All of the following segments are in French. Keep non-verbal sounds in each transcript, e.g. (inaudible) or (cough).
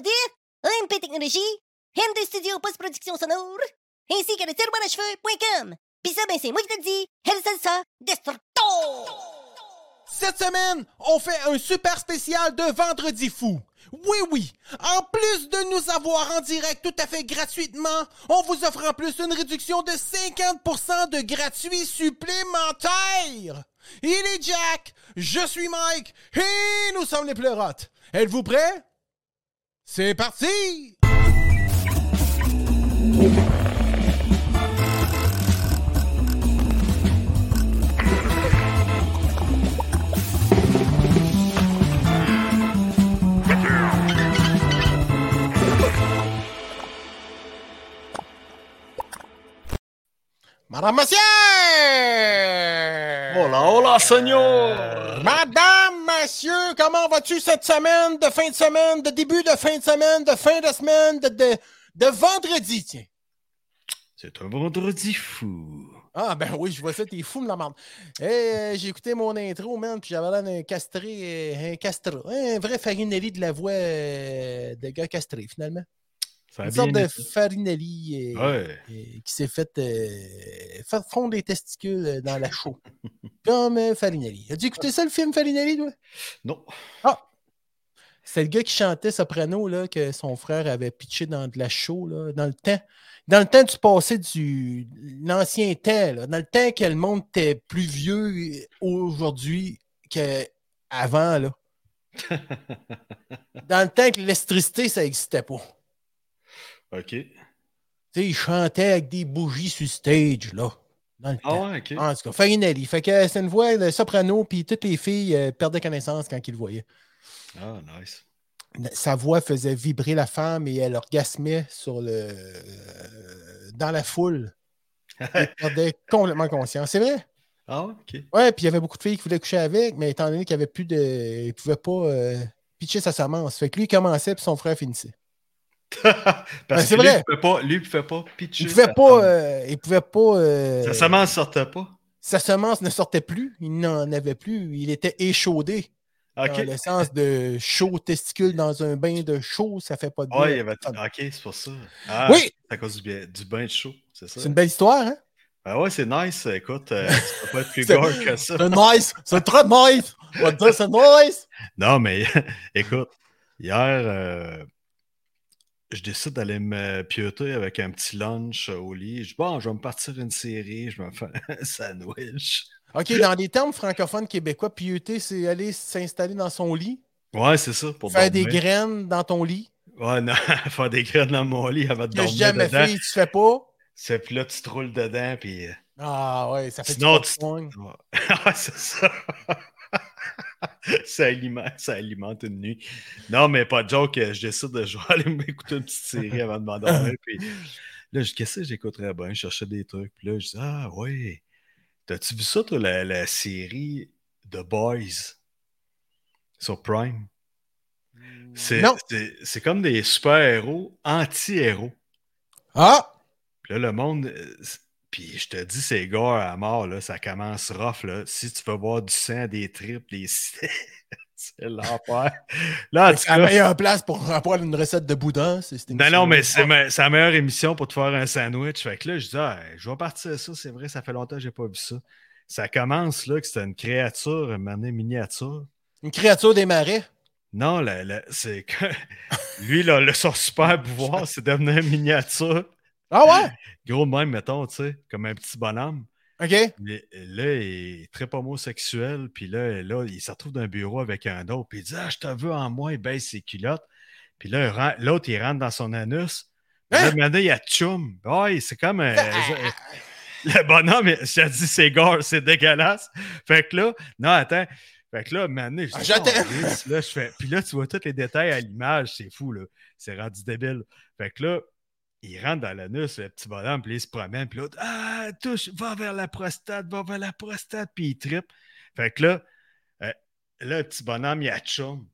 de MP Technologie, M2 Studio Post-Production Sonore, ainsi que le cheveux.com. Pis ça, ben c'est moi qui te dis, Salsa Destructo! Cette semaine, on fait un super spécial de Vendredi fou. Oui, oui. En plus de nous avoir en direct tout à fait gratuitement, on vous offre en plus une réduction de 50% de gratuit supplémentaire. Il est Jack, je suis Mike et nous sommes les pleurotes. Êtes-vous prêts? C'est parti! Madame, monsieur! Hola, hola, señor! Madame, monsieur, comment vas-tu cette semaine, de fin de semaine, de début de fin de semaine, de fin de semaine, de, de, de vendredi, tiens? C'est un vendredi fou. Ah, ben oui, je vois ça, t'es fou, me la merde. Eh, j'ai écouté mon intro, man, puis j'avais l'air d'un castré, euh, un castra. Un vrai Farinelli de la voix euh, de gars castré, finalement. Ça Une sorte de été. Farinelli euh, Ouais. euh, qui s'est fait euh, faire fondre les testicules dans la chaux. (laughs) Comme euh, Farinelli. As-tu écouté ça, le film Farinelli, toi? Non. C'est le gars qui chantait Soprano, là, que son frère avait pitché dans de la chaux, là, dans le temps. Dans le temps du passé du l'ancien temps, là, dans le temps que le monde était plus vieux aujourd'hui qu'avant, là. (laughs) Dans le temps que l'électricité, ça n'existait pas. OK. Tu sais, il chantait avec des bougies sur stage, là. Dans le Ah temps. ouais, OK. En tout cas, Farinelli. Fait que c'est une voix de soprano, puis toutes les filles euh, perdaient connaissance quand ils le voyaient. Ah, nice. Sa voix faisait vibrer la femme et elle orgasmait sur le euh, dans la foule. (laughs) Elle perdait complètement conscience. C'est vrai? Ah OK. Ouais, puis il y avait beaucoup de filles qui voulaient coucher avec, mais étant donné qu'il n'y avait plus de. Il ne pouvait pas euh, pitcher sa semence. Fait que lui, il commençait, puis son frère finissait. (laughs) Parce Ben, que lui, il pouvait pas, lui, il pouvait pas pitcher. Il ne pouvait sa pas. semence. euh, il pouvait pas euh, Sa semence sortait pas. sa semence ne sortait plus. Il n'en avait plus. Il était échaudé. OK. Dans le sens de chaud testicule dans un bain de chaud, ça fait pas de bien. il y avait... OK, c'est pour ça. Ah, Oui! c'est à cause du, bain de chaud, c'est ça? C'est une belle histoire, hein? Ben ouais, c'est nice. Écoute, euh, ça peut pas être plus (laughs) gore que ça. C'est nice! C'est très nice! On va te dire, c'est nice! Non, mais (laughs) écoute, hier, euh, je décide d'aller me pioter avec un petit lunch au lit. Je dis, bon, je vais me partir une série, je vais me faire (laughs) un sandwich. OK, dans des termes francophones québécois, pieuter, c'est aller s'installer dans son lit, Ouais, c'est ça, pour faire des graines dans ton lit? Ouais, non, (laughs) faire des graines dans mon lit avant de je dormir à ma dedans. fille, tu fais pas? C'est puis là, tu te roules dedans, puis... euh, Ah ouais, ça fait Sinon, du tu-. (laughs) Ouais, c'est ça. (laughs) ça, alimente, ça alimente une nuit. Non, mais pas de joke, euh, je décide de je vais aller (laughs) m'écouter une petite série avant de m'endormir. Puis là, je dis, qu'est-ce que j'écouterais bien? Je cherchais des trucs. Puis là, je dis, ah ouais. T'as-tu vu ça, toi, la, la série The Boys sur Prime? C'est, Non. c'est, c'est comme des super-héros anti-héros. Ah! Puis là, le monde. Puis je te dis, c'est gore à mort, là, ça commence rough. Là. Si tu veux voir du sang, des tripes, des. (laughs) c'est l'enfer. Là, C'est la meilleure place pour avoir une recette de boudin. C'est Non, non, mais c'est ma- la meilleure émission pour te faire un sandwich. Fait que là, je dis, ah, je vais partir ça, c'est vrai, ça fait longtemps que j'ai pas vu ça. Ça commence là que c'était une créature, une miniature. Une créature des marais? Non, c'est que (laughs) lui, là, le, son super pouvoir, c'est de devenir miniature. Ah ouais? Gros même, mettons, tu sais, comme un petit bonhomme. OK. Mais là, il est très homosexuel, puis là, là, il se retrouve dans un bureau avec un autre, puis il dit Ah, je te veux en moi, il baisse ses culottes. Puis là, l'autre, il rentre dans son anus. Puis Hein? Là, maintenant, il y a Chum. Ouais, c'est comme. euh, (laughs) le bonhomme, il- je te dis, c'est gore, c'est dégueulasse. Fait que là, non, attends. Fait que là, maintenant, je Ah, dis, j'attends. Oh, là, je fais. Puis là, tu vois tous les détails à l'image, c'est fou, là. C'est rendu débile. Fait que là, il rentre dans l'anus, le petit bonhomme, puis il se promène, puis l'autre, ah, touche, va vers la prostate, va vers la prostate, puis il trippe. Fait que là, euh, là, le petit bonhomme, il a chum.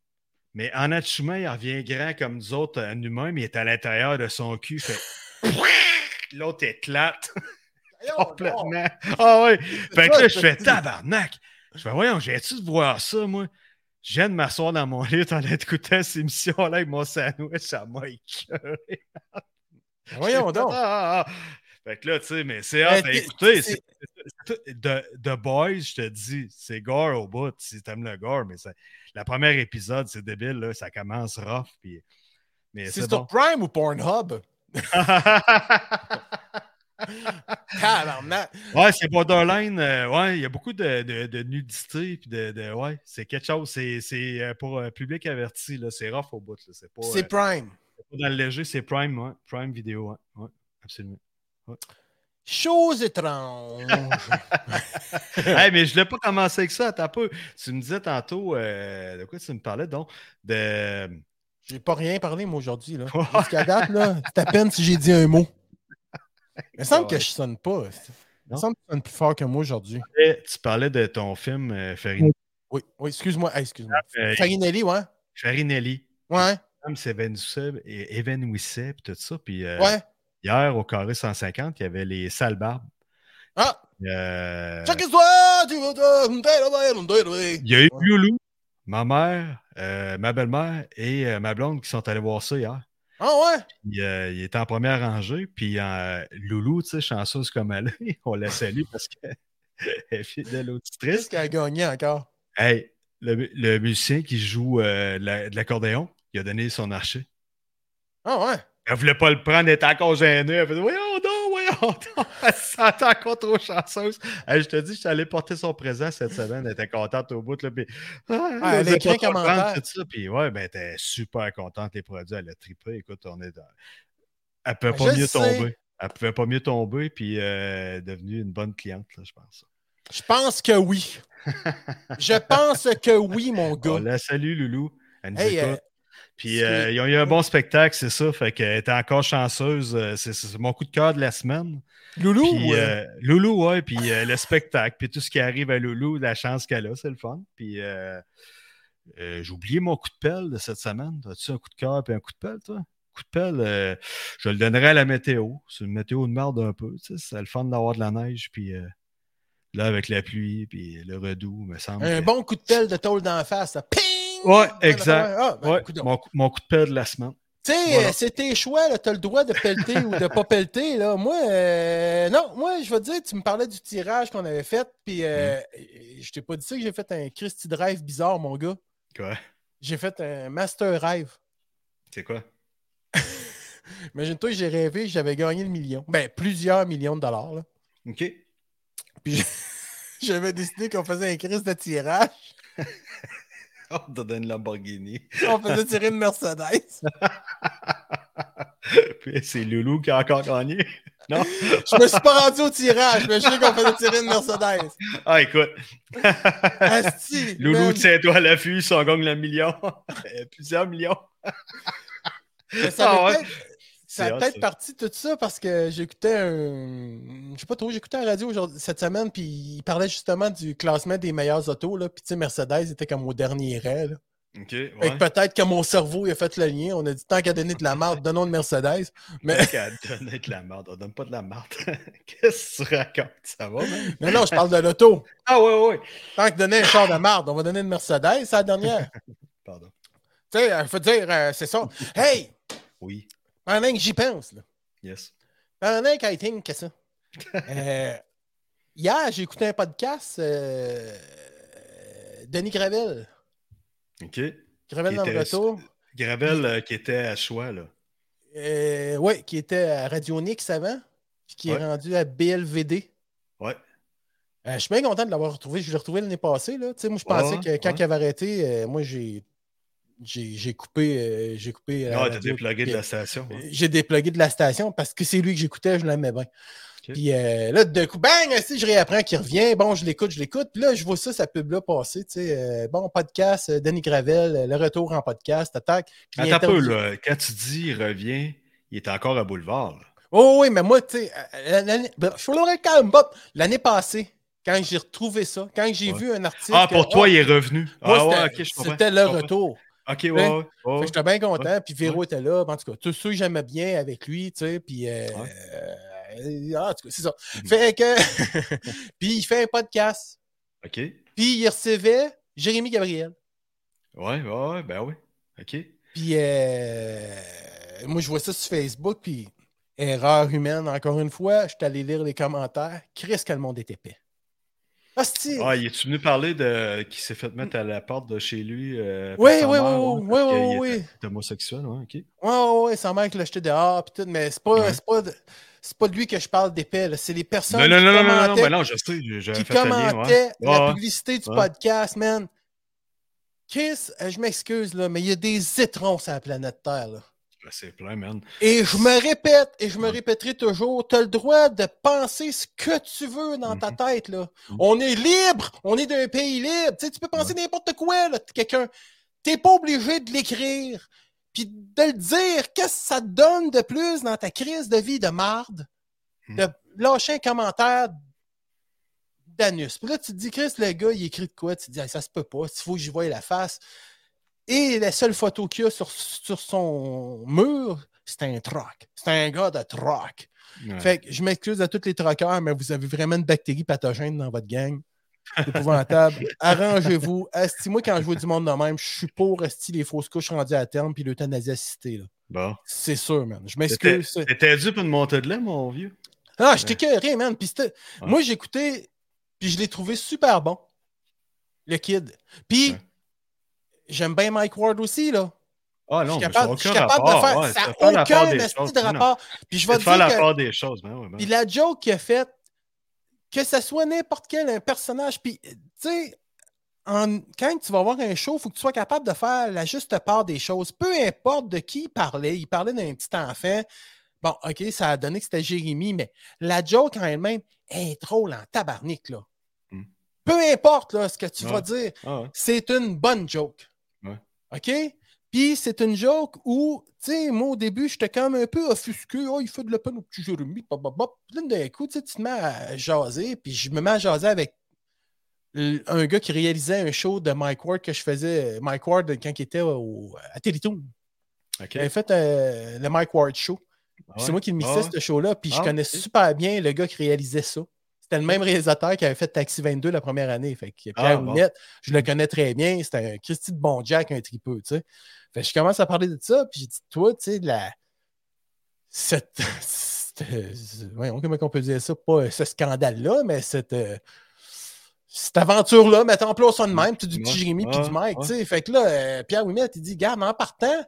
Mais en achumant, il revient grand comme nous autres, un humain, mais il est à l'intérieur de son cul. Fait (laughs) l'autre éclate (laughs) complètement. Ah ouais. Fait que là, je fais tabarnak. Je fais, voyons, j'ai-tu de voir ça, moi? Je viens de m'asseoir dans mon lit en écoutant cette émission-là avec mon sandwich, ça m'a écœuré. Voyons (laughs) donc. Ah. Fait que là, tu sais, mais c'est Euh, hâte. écoutez, c'est- c'est- The, Boys, je te dis, c'est gore au bout, si t'aimes le gore, mais c'est- la première épisode, c'est débile, là, ça commence rough, puis... Mais C'est sur bon. Prime ou Pornhub? (laughs) Ouais, c'est borderline, euh, ouais, il y a beaucoup de, de, de nudité, puis de, de- ouais, c'est quelque chose, c'est euh, pour un public averti, là, c'est rough au bout, là, c'est pas, C'est euh, Prime. Dans le léger, c'est Prime, ouais, Prime Vidéo, ouais, absolument. Chose étrange. (laughs) hey, mais je ne l'ai pas commencé avec ça, peu. Tu me disais tantôt, euh, de quoi tu me parlais donc? De. J'ai pas rien parlé, moi, aujourd'hui. là. Jusqu'à date, là, c'est à peine si j'ai dit un mot. Il me semble que je sonne pas. Il me semble que tu sonnes plus fort que moi aujourd'hui. Tu parlais de ton film euh, Farin- Oui, oui, excuse-moi. Hey, excuse-moi. euh, Farinelli, ouais. Farinelli. Ouais, L'homme s'évanouissait et évanouissait, puis tout ça. Puis euh, ouais. hier, au carré 150, il y avait les sales barbes. Ah! Euh, Chaque histoire, tu vas te- il y a eu Loulou, ma mère, euh, ma belle-mère et euh, ma blonde qui sont allés voir ça hier. Ah ouais? Puis, euh, il était en première rangée, puis euh, Loulou, tu sais, chanceuse comme elle est, (laughs) on la salue parce qu'elle (laughs) est fidèle Qu'est-ce auditrice. qu'elle a gagné encore? Hey, le, le musicien qui joue euh, la- de l'accordéon, il a donné son archer. Ah ouais? Elle voulait pas le prendre, elle était encore gênée. Elle faisait Voyons donc, voyons donc. (laughs) Elle se sentait encore trop chanceuse. Hey, je te dis, je suis allé porter son présent cette semaine. Elle était contente au bout. Là, puis, ah, Ah, elle a écrit pas commentaire. tout ça. Puis ouais, ben, elle était super contente. Les produits, elle a trippé. Écoute, on est dans. Elle pouvait pas Je mieux sais. tomber. Elle pouvait pas mieux tomber, puis euh, elle est devenue une bonne cliente, là, je pense. Je pense que oui. Je pense que oui, mon On gars. la salue, Loulou. Elle nous Hey, écoute. euh, Puis euh, ils ont eu un bon spectacle, c'est ça. Fait qu'elle était encore chanceuse. Euh, C'est mon coup de cœur de la semaine. Loulou, Puis, euh, euh, Loulou, ouais, puis euh, le spectacle, puis tout ce qui arrive à Loulou, la chance qu'elle a, c'est le fun. Puis j'ai oublié mon coup de pelle de cette semaine. As-tu un coup de cœur et un coup de pelle, toi? Coup de pelle, je le donnerai à la météo. C'est une météo de merde un peu. tu sais, C'est le fun d'avoir de la neige, puis là, avec la pluie, puis le redoux, me semble. un que- bon coup de pelle de tôle d'en face. ça. Ping! Ouais, exact. Ah, ben, Ouais, mon, mon coup de pelle de la semaine. Tu sais, Voilà. c'est tes choix, tu as le droit de pelleter ou de pas pelleter. Là. Moi, euh, non, moi, je vais te dire, tu me parlais du tirage qu'on avait fait, puis euh, Mm. je t'ai pas dit ça que j'ai fait un Christy Drive bizarre, mon gars. Quoi? J'ai fait un Master Rêve. C'est quoi? (laughs) Imagine-toi, j'ai rêvé, que j'avais gagné le million. Ben, plusieurs millions de dollars. là. OK. Puis (laughs) j'avais décidé qu'on faisait un Christ de tirage. (laughs) (laughs) On te donne une Lamborghini. On faisait tirer une Mercedes. (laughs) Puis c'est Loulou qui a encore gagné. (laughs) Non? Je me suis pas rendu au tirage, mais je sais qu'on faisait tirer une Mercedes. Ah, écoute. Asti, Loulou, tiens-toi à l'affût, si on gagne le million. Plusieurs millions. Mais ça Ah ouais. Ça a peut-être parti de tout ça parce que j'écoutais un. Je sais pas trop, j'écoutais la radio aujourd'hui, cette semaine, puis il parlait justement du classement des meilleures autos. Là, puis tu sais, Mercedes était comme au dernier rang. Là. OK, ouais. peut-être que mon cerveau il a fait le lien. On a dit tant qu'à donner de la marde, donnons une Mercedes. Mais Tant qu'à donner de la merde. On donne pas de la merde. (laughs) Qu'est-ce que tu racontes? Ça va, même? non, non, je parle de l'auto. Ah, ouais, ouais. Tant que donner un char de marde, on va donner une Mercedes, c'est la dernière. (laughs) Pardon. tu sais, il faut dire, euh, c'est ça. (laughs) Hey, Oui. Pendant que j'y pense, là, Yes. pendant que I think que ça. Euh, hier, j'ai écouté un podcast euh, Denis Gravel. OK. Gravel Qui dans le retour. Gravel euh, qui était à choix, là. Euh, oui, qui était à Radio Nix avant, puis qui Ouais. est rendu à BLVD. Ouais. Je suis bien content de l'avoir retrouvé. Je l'ai retrouvé l'année passée. Là. Moi, je Ouais, pensais que quand ouais. il avait arrêté, moi, j'ai. J'ai coupé. euh, j'ai coupé. la Non, t'as radio, déplugué de la station. hein. euh, J'ai déplugué de la station parce que c'est lui que j'écoutais, je l'aimais bien. Puis euh, là, d'un coup, bang, si je réapprends qu'il revient, bon, je l'écoute, je l'écoute. Puis là, je vois ça, sa pub-là passer. Tu sais, euh, bon, podcast, euh, Denis Gravel, euh, le retour en podcast, attaque. Attends un peu, là. Quand tu dis il revient, il est encore à Boulevard. là. Oh oui, mais moi, tu sais, euh, l'année- ben, je l'aurais quand même pas. L'année passée, quand j'ai retrouvé ça, quand j'ai Ouais. vu un article. Ah, pour que- toi, oh, il est revenu. ah, ouais, c'était- ok, je comprends. C'était le retour. Ok, ouais, J'étais bien content, puis Véro était là. En tout cas, tous ceux que j'aimais bien avec lui, tu sais, puis. euh, euh, en tout cas, c'est ça. Mhm. Fait que. (laughs) puis il fait un podcast. Ok. Puis il recevait Jérémy Gabriel. Ouais, ouais, ben oui. OK. Puis, euh, moi, je vois ça sur Facebook, puis erreur humaine, encore une fois, je suis allé lire les commentaires. Chris, que le monde est épais. Hostie! Ah, il est-tu venu parler de qui s'est fait mettre à la porte de chez lui? euh, Oui, oui, mère, oui, oui, oui, oui. était homosexuel, ouais, OK. Ouais, ouais, ouais, sa mère qui l'a jeté dehors, puis tout, mais c'est pas, Ouais. c'est pas, c'est pas de lui que je parle d'épais, là. c'est les personnes Non, non, qui non, non, non, non, commentaient, ben non, je sais, j'avais qui fait le lien, ouais. commentaient la publicité du podcast, man. Chris, euh, je m'excuse, là, mais il y a des étrons sur la planète Terre, là. Ben, C'est plein, man. Et je me répète, et je me répéterai toujours, tu as le droit de penser ce que tu veux dans ta Mhm. tête. Là. Mhm. On est libre, on est d'un pays libre. Tu, sais, tu peux penser n'importe quoi, quelqu'un. Tu n'es pas obligé de l'écrire, puis de le dire. Qu'est-ce que ça te donne de plus dans ta crise de vie de marde? Mhm. De lâcher un commentaire d'anus. Puis là, tu te dis, Chris, le gars, il écrit de quoi? Tu te dis, Ah, ça se peut pas, il faut que j'y voie la face. Et la seule photo qu'il y a sur, sur son mur, c'est un troc. C'est un gars de troc. Ouais. Fait que je m'excuse à tous les troqueurs, mais vous avez vraiment une bactérie pathogène dans votre gang. C'est épouvantable. (laughs) Arrangez-vous. Moi, quand je vois du monde de même, je suis pour esti les fausses couches rendues à terme puis l'euthanasie assistée. là. Bon. C'est sûr, man. Je m'excuse. t'étais dû pour une montée de lait, mon vieux? Ah, j'étais curé, man. Puis Ouais. Moi, écouté, puis je l'ai trouvé super bon. Le kid. Puis, Ouais. J'aime bien Mike Ward aussi, là. Ah Je non, suis mais capable, je suis aucun capable rapport. de faire. ouais, ça n'a la part aucun des choses. de Non, rapport. Puis je vais te faire dire la que- part des choses. Ben, ouais, ben. Puis la joke qu'il a faite, que ce soit n'importe quel un personnage, puis tu sais, quand tu vas voir un show, il faut que tu sois capable de faire la juste part des choses. Peu importe de qui il parlait, il parlait d'un petit enfant. Bon, OK, ça a donné que c'était Jérémy, mais la joke en elle-même est drôle en tabarnak, là. Hmm. Peu importe là, ce que tu Ouais. vas dire, Ah, ouais. c'est une bonne joke. OK? Puis c'est une joke où, tu sais, moi au début, j'étais quand même un peu offusqué. Oh, il fait de la peine au petit Jérémy. Puis d'un coup, tu sais, tu te mets à jaser. Puis je me mets à jaser avec un gars qui réalisait un show de Mike Ward que je faisais. Mike Ward, quand il était au, à Télétoon. OK. Il avait fait euh, le Mike Ward Show. Ah ouais. C'est moi qui le mixais, Ah ouais? ce show-là. Puis je Ah, connais super bien le gars qui réalisait ça. C'était le même réalisateur qui avait fait Taxi 22 la première année. Fait que Pierre Ah, bon. Je le connais très bien. C'était un Christy de bon Jack, un tripeux, tu sais. Fait que je commence à parler de ça, puis j'ai dit, toi, tu sais, la... Cette... (laughs) cette- Voyons, comment on peut dire ça? Pas ce scandale-là, mais cette... euh, Cette aventure-là, mettons en ça de même, tu du petit Ouais. Jérémy puis Ouais, du Mike, ouais. tu sais. Fait que là, euh, Pierre Ouimet, il dit, garde, en partant,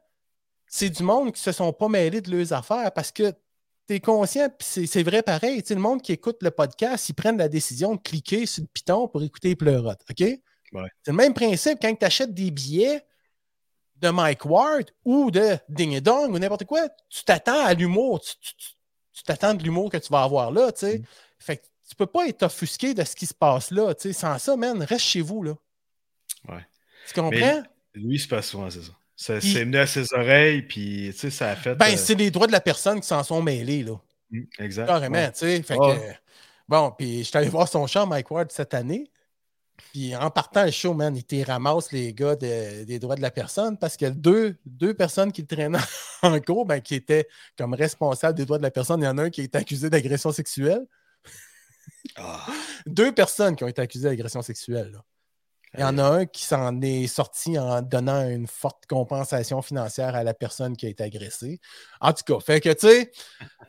c'est du monde qui se sont pas mêlés de leurs affaires parce que tu es conscient, puis c'est- vrai pareil. Tu sais, le monde qui écoute le podcast, ils prennent la décision de cliquer sur le piton pour écouter les pleurotes. OK? C'est le même principe quand tu achètes des billets de Mike Ward ou de Ding et Dong ou n'importe quoi, tu t'attends à l'humour. Tu t'attends de l'humour que tu vas avoir là. tu. Mm. Fait que tu peux pas être offusqué de ce qui se passe là. Sans ça, man, reste chez vous. Là. Ouais. Tu comprends? Mais Lui, c'est pas souvent, c'est ça. C'est venu à ses oreilles, puis tu sais, ça a fait. Ben, euh, c'est les droits de la personne qui s'en sont mêlés. Là. mm, Exact. Carrément, ouais. tu sais. Fait Ouais. que, bon, puis je suis allé voir son chum, Mike Ward, cette année. Puis en partant le show, man, il te ramasse les gars de- des droits de la personne parce que deux, deux personnes qui le traînaient (laughs) en cours, ben, qui étaient comme responsables des droits de la personne, il y en a un qui a été accusé d'agression sexuelle. Ah, Deux personnes qui ont été accusées d'agression sexuelle. là. Il y en a un qui s'en est sorti en donnant une forte compensation financière à la personne qui a été agressée. En tout cas, fait que, tu sais,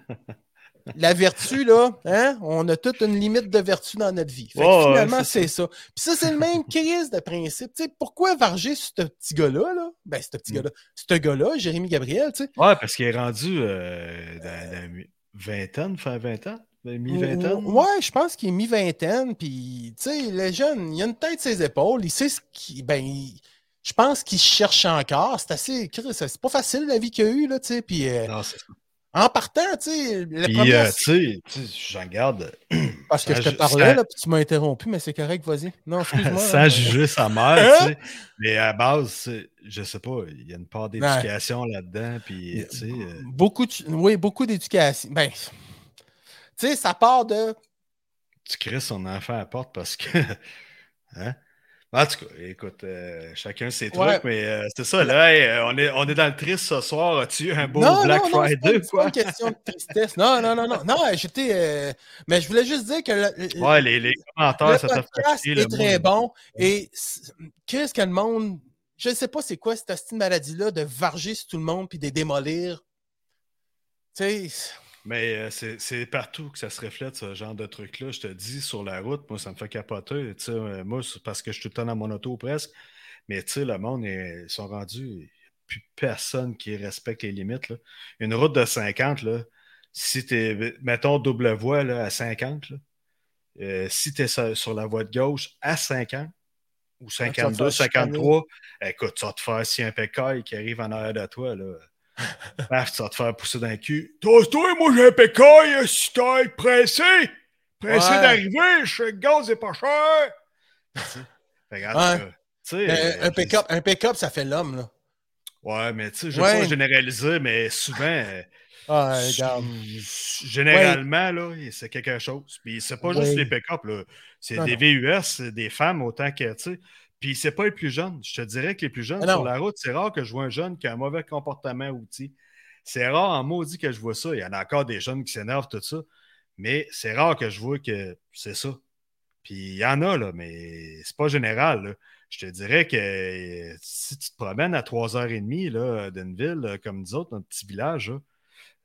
(laughs) la vertu, là, hein, on a toute une limite de vertu dans notre vie. Fait que finalement, c'est c'est ça. Puis ça, c'est le même (laughs) crise de principe. Tu sais, pourquoi varger ce petit gars-là, là? Ben, ce petit Mm. gars-là. Ce gars-là, Jérémy Gabriel, tu sais. Ouais, parce qu'il est rendu euh, dans la mi- vingtaine, fin 20 ans, mi-vingtaine. Ouais, je pense qu'il est mi-vingtaine, puis, tu sais, le jeune, il a une tête sur ses épaules, il sait ce qu'il. Ben, il- je pense qu'il cherche encore. C'est assez. C'est pas facile la vie qu'il a eue, là, tu sais. Puis, euh, Non, c'est ça. en partant, tu sais, le Puis, premier. euh, tu sais, j'en garde (clears throat) parce que je te parlais, là, puis tu m'as interrompu, mais c'est correct, vas-y. Non, excuse-moi. sans là. juger sa mère, Hein? tu sais. Mais à base, c'est- je sais pas, il y a une part d'éducation là-dedans, puis, tu sais. euh, Beaucoup, de- oui, beaucoup d'éducation. Ben, tu sais, ça part de. tu crées son enfant à la porte parce que. (laughs) hein? En tout cas, écoute, euh, chacun ses trucs, Ouais. mais euh, c'est ça, là, hey, euh, on, est, on est dans le triste ce soir. As-tu eu un beau non, Black non, non, Friday, c'est pas une question de tristesse. Non, non, non, non. Non, j'étais. Mais je voulais juste dire que. le- Ouais, les, les commentaires, le ça t'a fait est le très bon. Et qu'est-ce que le monde. je ne sais pas c'est quoi cette maladie-là de varger sur tout le monde puis de les démolir. Tu sais. Mais euh, c'est partout que ça se reflète, ce genre de truc-là. Je te dis, sur la route, moi, ça me fait capoter. Tu sais, euh, moi, parce que je suis tout le temps dans mon auto presque. Mais tu sais, le monde, ils sont rendus. Il n'y a plus personne qui respecte les limites. là. Une route de 50, là, si tu es, mettons, double voie là, à 50, là, euh, si tu es sur, sur la voie de gauche à 50 ou tu vas te 52, faire chicaner. 53, écoute, tu vas te faire si un pécaille qui arrive en arrière de toi, là. (laughs) Paf, tu vas te faire pousser dans le cul. Toi, toi, moi j'ai un pécaille, si t'es pressé, pressé Ouais. d'arriver, je sais que gaz est pas cher. (laughs) Ouais. Mais euh, un pick-up, un pick-up, ça fait l'homme, là. Ouais, mais tu sais, je vais pas généraliser, mais souvent, euh, (laughs) Ah, regarde. généralement, là, c'est quelque chose. Puis c'est pas juste les pick-up, là. C'est des. VUS, des femmes autant que, tu sais. Puis c'est pas les plus jeunes. Je te dirais que les plus jeunes Ah non. sur la route, c'est rare que je vois un jeune qui a un mauvais comportement outil. C'est rare en maudit que je vois ça. Il y en a encore des jeunes qui s'énervent, tout ça. Mais c'est rare que je vois que c'est ça. Puis il y en a, là, mais c'est pas général. là. Je te dirais que euh, si tu te promènes à 3h30 là, d'une ville euh, comme nous autres, notre petit village, là,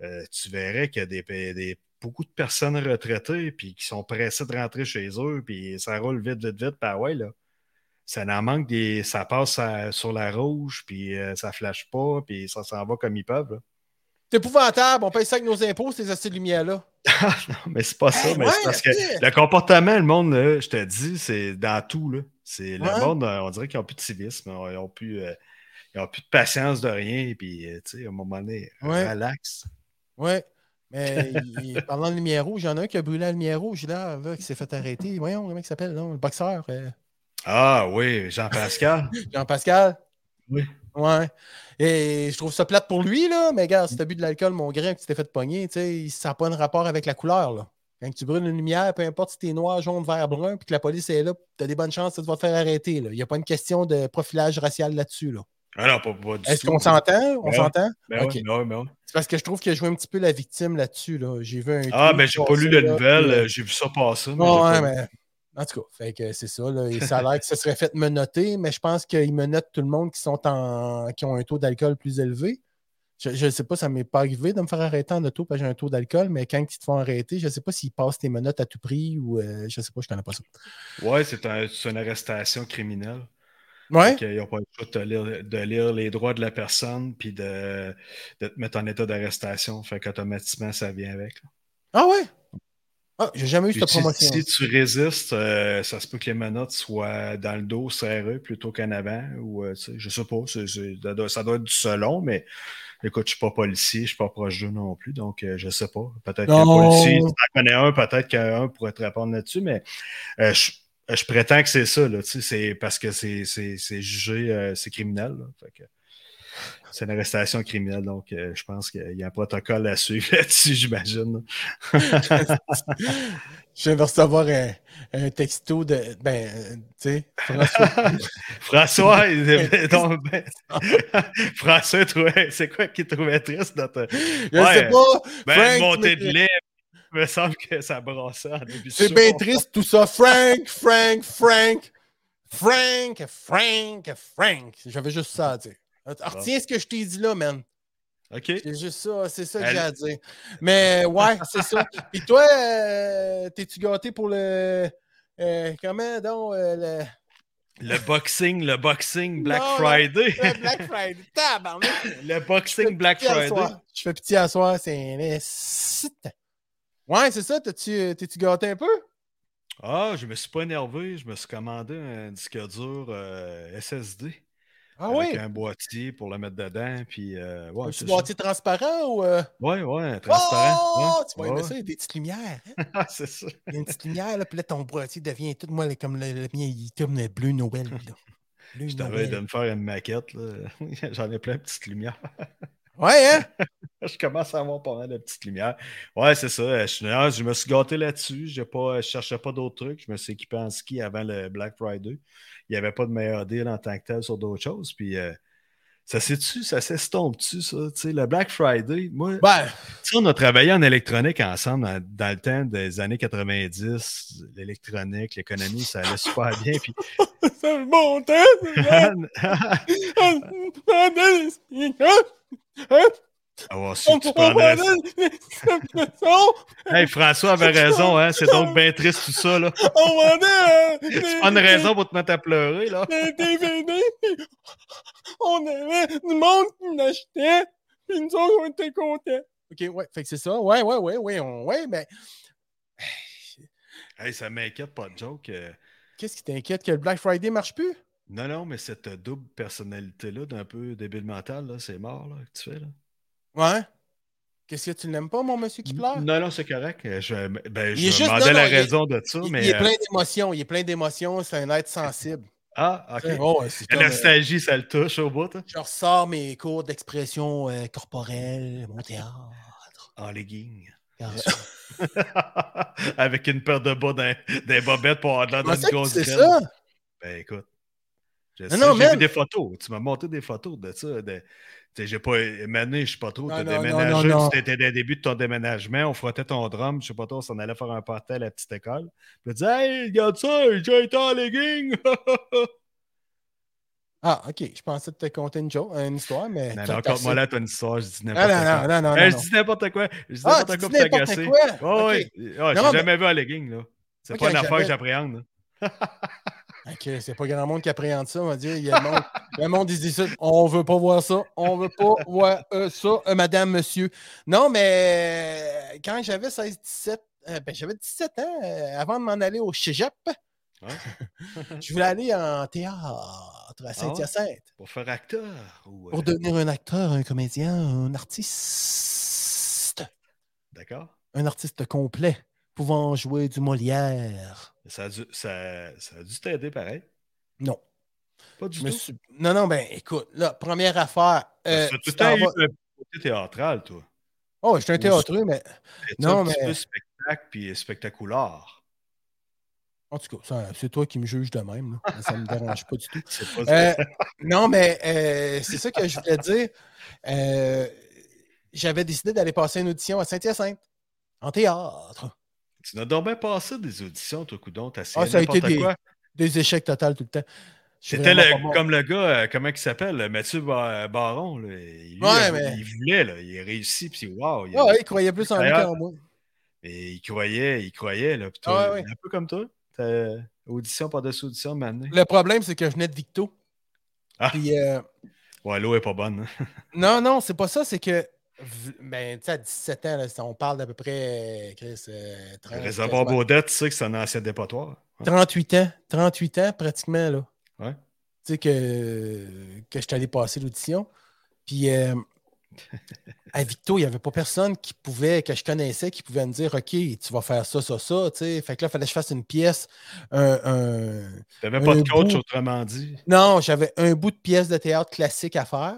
euh, tu verrais qu'il y a des, des- beaucoup de personnes retraitées puis qui sont pressées de rentrer chez eux, puis ça roule vite, vite, vite. Puis ah ouais, là. Ça n'en manque des. Ça passe à- sur la rouge, puis euh, ça flash pas, puis ça s'en va comme ils peuvent. là. C'est épouvantable. On paye ça avec nos impôts, ces de lumière-là. (laughs) Non, mais c'est pas ça. Hey, mais ouais, c'est parce que le comportement, le monde, là, je te dis, c'est dans tout. Là. C'est le Ouais. monde, euh, on dirait qu'ils n'ont plus de civisme, ils n'ont plus, euh, ils ont plus de patience de rien. Puis, euh, tu sais, à un moment donné, Ouais. relax. Ouais. Mais il- parlant de lumière rouge, il y en a un qui a brûlé la lumière rouge, là, là, qui s'est fait arrêter. Voyons, comment il s'appelle, là, le boxeur. euh, Ah oui, Jean-Pascal. (laughs) Jean-Pascal? Oui. Ouais. Et je trouve ça plate pour lui, là, mais gars, si t'as bu de l'alcool, mon grain, que tu t'es fait pogner, tu sais, ça n'a pas de rapport avec la couleur, là. Quand tu brûles une lumière, peu importe si t'es noir, jaune, vert, brun, puis que la police est là, t'as des bonnes chances que vas te faire arrêter, là. Il n'y a pas une question de profilage racial là-dessus, là. Ah non, pas, pas du Est-ce qu'on s'entend? On Ouais. s'entend? Ben ben ouais, ben. C'est parce que je trouve qu'il a joué un petit peu la victime là-dessus, là. J'ai vu un. Ah, tweet ben j'ai pas lu la nouvelle, euh, j'ai vu ça passer. mais Ouais, j'ai ouais, pas- mais. En tout cas, fait que c'est ça. Là, et ça a (laughs) l'air que ça serait fait menotter, mais je pense qu'ils menottent tout le monde qui sont en qui ont un taux d'alcool plus élevé. Je ne sais pas, ça m'est pas arrivé de me faire arrêter en auto parce que j'ai un taux d'alcool, mais quand ils te font arrêter, je ne sais pas s'ils passent tes menottes à tout prix ou euh, je ne sais pas, je connais pas ça. Ouais, c'est un- c'est une arrestation criminelle. Ouais? Ils n'ont pas le choix de, lire, de lire les droits de la personne puis de, de te mettre en état d'arrestation. Fait qu'automatiquement, ça vient avec. là. Ah ouais? Ah, j'ai jamais eu cette si, promotion. si tu résistes, euh, ça se peut que les menottes soient dans le dos serrées plutôt qu'en avant. Ou, euh, sais, je sais pas, c'est- c'est- ça, doit, ça doit être du selon, mais écoute, je suis pas policier, je suis pas proche d'eux non plus, donc euh, je sais pas. Peut-être qu'un policier, si tu en connais un, peut-être qu'un pourrait te répondre là-dessus, mais euh, je, je prétends que c'est ça, là, c'est parce que c'est c'est- c'est jugé, euh, c'est criminel. là. Fait que c'est une arrestation criminelle, donc euh, je pense qu'il y a un protocole à suivre (laughs) là-dessus, j'imagine. (laughs) Je viens de recevoir un, un texto de. Ben, euh, tu sais, François. (laughs) François, donc ben- François, trouvait- c'est quoi qu'il trouvait triste dans ta. Je Ouais, sais pas. Ben, Frank, montée de lait, il me semble que ça brassait en début C'est bien triste tout ça. Frank, Frank, Frank, Frank, Frank, Frank. J'avais juste ça à dire. Retiens ce que je t'ai dit là, man. OK. C'est juste ça, c'est ça que j'ai à dire. Mais ouais, c'est ça. (laughs) Puis toi, euh, t'es-tu gâté pour le. euh, comment donc euh, le, Le boxing, le boxing Black Non. Friday. le Black Friday? (laughs) Le boxing Black Friday. Je fais pitié à soir, c'est. Ouais, c'est ça. T'es-tu gâté un peu? Ah, je me suis pas énervé. Je me suis commandé un disque dur euh, SSD. Ah avec oui? un boîtier pour le mettre dedans. Puis, euh, ouais, Un ça. boîtier transparent ou. euh, Ouais, ouais, transparent. Oh! ouais. Tu aimer Ouais. ça, il y a des petites lumières. hein? (laughs) C'est ça. Il y a une petite lumière, là, puis là, ton boîtier devient tout, moi, là, comme le, le mien, il tourne le bleu Noël. Là. (laughs) Bleu Je t'avais de me faire une maquette. (laughs) J'en ai plein de petites lumières. Ouais, hein? je commence à avoir pas mal de petites lumières. Ouais, c'est ça. Je, non, je me suis gâté là-dessus. Je cherchais pas d'autres trucs. Je me suis équipé en ski avant le Black Friday. Il n'y avait pas de meilleur deal en tant que tel sur d'autres choses. Puis euh, ça s'est-tu, ça s'estompe-tu, ça? Tu sais, le Black Friday, moi, Ben, on a travaillé en électronique ensemble dans, dans le temps des années 90. L'électronique, l'économie, ça allait super bien. Puis c'est bon temps! Ah si tu prendrais ça. (laughs) Hey, François avait raison, hein? C'est donc bien triste tout ça, là. (laughs) On vendait Tu prends une raison pour te mettre à pleurer, là. des DVD, on avait du monde qui l'achetait, puis nous autres, on était contents. OK, ouais, fait que c'est ça. Ouais, ouais, ouais, ouais, on, ouais, mais Hey, ça m'inquiète pas de joke. euh. qu'est-ce qui t'inquiète que le Black Friday marche plus? Non, non, mais cette double personnalité-là, d'un peu débile mental, là, c'est mort, là, que tu fais, là. Ouais. Qu'est-ce que tu n'aimes pas, mon monsieur qui pleure? Non, non, c'est correct. Euh, Je, ben, je juste- demandais non, la non, il est- raison de ça, Il, mais. il est euh, plein d'émotions, il est plein d'émotions, c'est un être sensible. Ah, ok. Oh, c'est La euh, nostalgie, ça le touche au bout, hein? je ressors mes cours d'expression euh, corporelle, mon théâtre. En legging. Car- (laughs) Avec une paire de bas des bobettes pour avoir de que grosse graine. ça? Ben écoute. Je Non, sais, non, j'ai vu des photos. Tu m'as montré des photos de ça. De... Tu sais, J'ai pas émané, je sais pas trop. Tu as non, déménagé, tu étais au début de ton déménagement, on frottait ton drum, je sais pas trop, on s'en allait faire un party à la petite école. Puis tu disais, Hey, regarde ça, j'ai été en legging! (laughs) Ah, ok, je pensais te conter une, joke, une histoire, mais. non, non, moi là, t'as une histoire, je dis Non, n'importe quoi. non, non, non, Hey, non. je dis n'importe quoi. Je dis Ah, n'importe quoi dis pour n'importe t'agacer. quoi? Oh, Ok. oui. Ah, j'ai mais- jamais vu un legging, là. C'est pas une affaire que j'appréhende. (laughs) là. Ok, c'est pas grand monde qui appréhende ça, on va dire. Il y a le monde, le monde, ils disent. On veut pas voir ça. On veut pas voir euh, ça, euh, madame, monsieur. Non, mais euh, quand j'avais 16-17, euh, ben, j'avais 17 ans, avant de m'en aller au cégep, (laughs) je voulais aller en théâtre à Saint-Hyacinthe Pour faire acteur. Ou, pour devenir un acteur, un comédien, un artiste. D'accord. Un artiste complet, pouvant jouer du Molière. Ça a dû, ça, ça a dû t'aider pareil? Non. Pas du tout? suis- Non, non, ben écoute, là, première affaire. euh, tu le vas- eu côté théâtral, toi. Oh, je suis un théâtreux, mais C'est Non, un petit mais- peu spectacle puis spectaculaire? en tout cas, c'est toi qui me juges de même. là. Ça ne me dérange pas du tout. (laughs) Pas Euh, non, mais euh, c'est ça que je voulais dire. Euh, J'avais décidé d'aller passer une audition à Saint-Hyacinthe, en théâtre. Tu n'as donc bien passé des auditions, toi, Coudon. T'as Ah, ça a été n'importe des, quoi. des échecs totaux tout le temps. C'était comme le gars, euh, comment il s'appelle, euh, Mathieu Ba- Baron. Là. Lui, Ouais, il, mais- il voulait, là, il a réussi, puis waouh. il, ouais, il croyait plus en lui qu'en moi. il croyait, il croyait. Là, Ah. Un peu comme toi. Audition par-dessus audition maintenant. Le problème, c'est que je venais de Victo. Ah. Puis, euh, Ouais, l'eau est pas bonne. hein. non, non, c'est pas ça, c'est que. Ben, tu sais, à 17 ans, là, on parle d'à peu près, euh, Chris, euh, 30, Le réservoir Baudette, tu sais que c'est un ancien dépotoir. hein? 38 ans. 38 ans, pratiquement, là. Ouais. Tu sais, que, que je suis allé passer l'audition. Puis, euh, (laughs) à Victo, il n'y avait pas personne qui pouvait, que je connaissais, qui pouvait me dire OK, tu vas faire ça, ça, ça. Tu sais. Fait que là, il fallait que je fasse une pièce, un- un, T'avais pas de coach, bout. autrement dit. Non, j'avais un bout de pièce de théâtre classique à faire,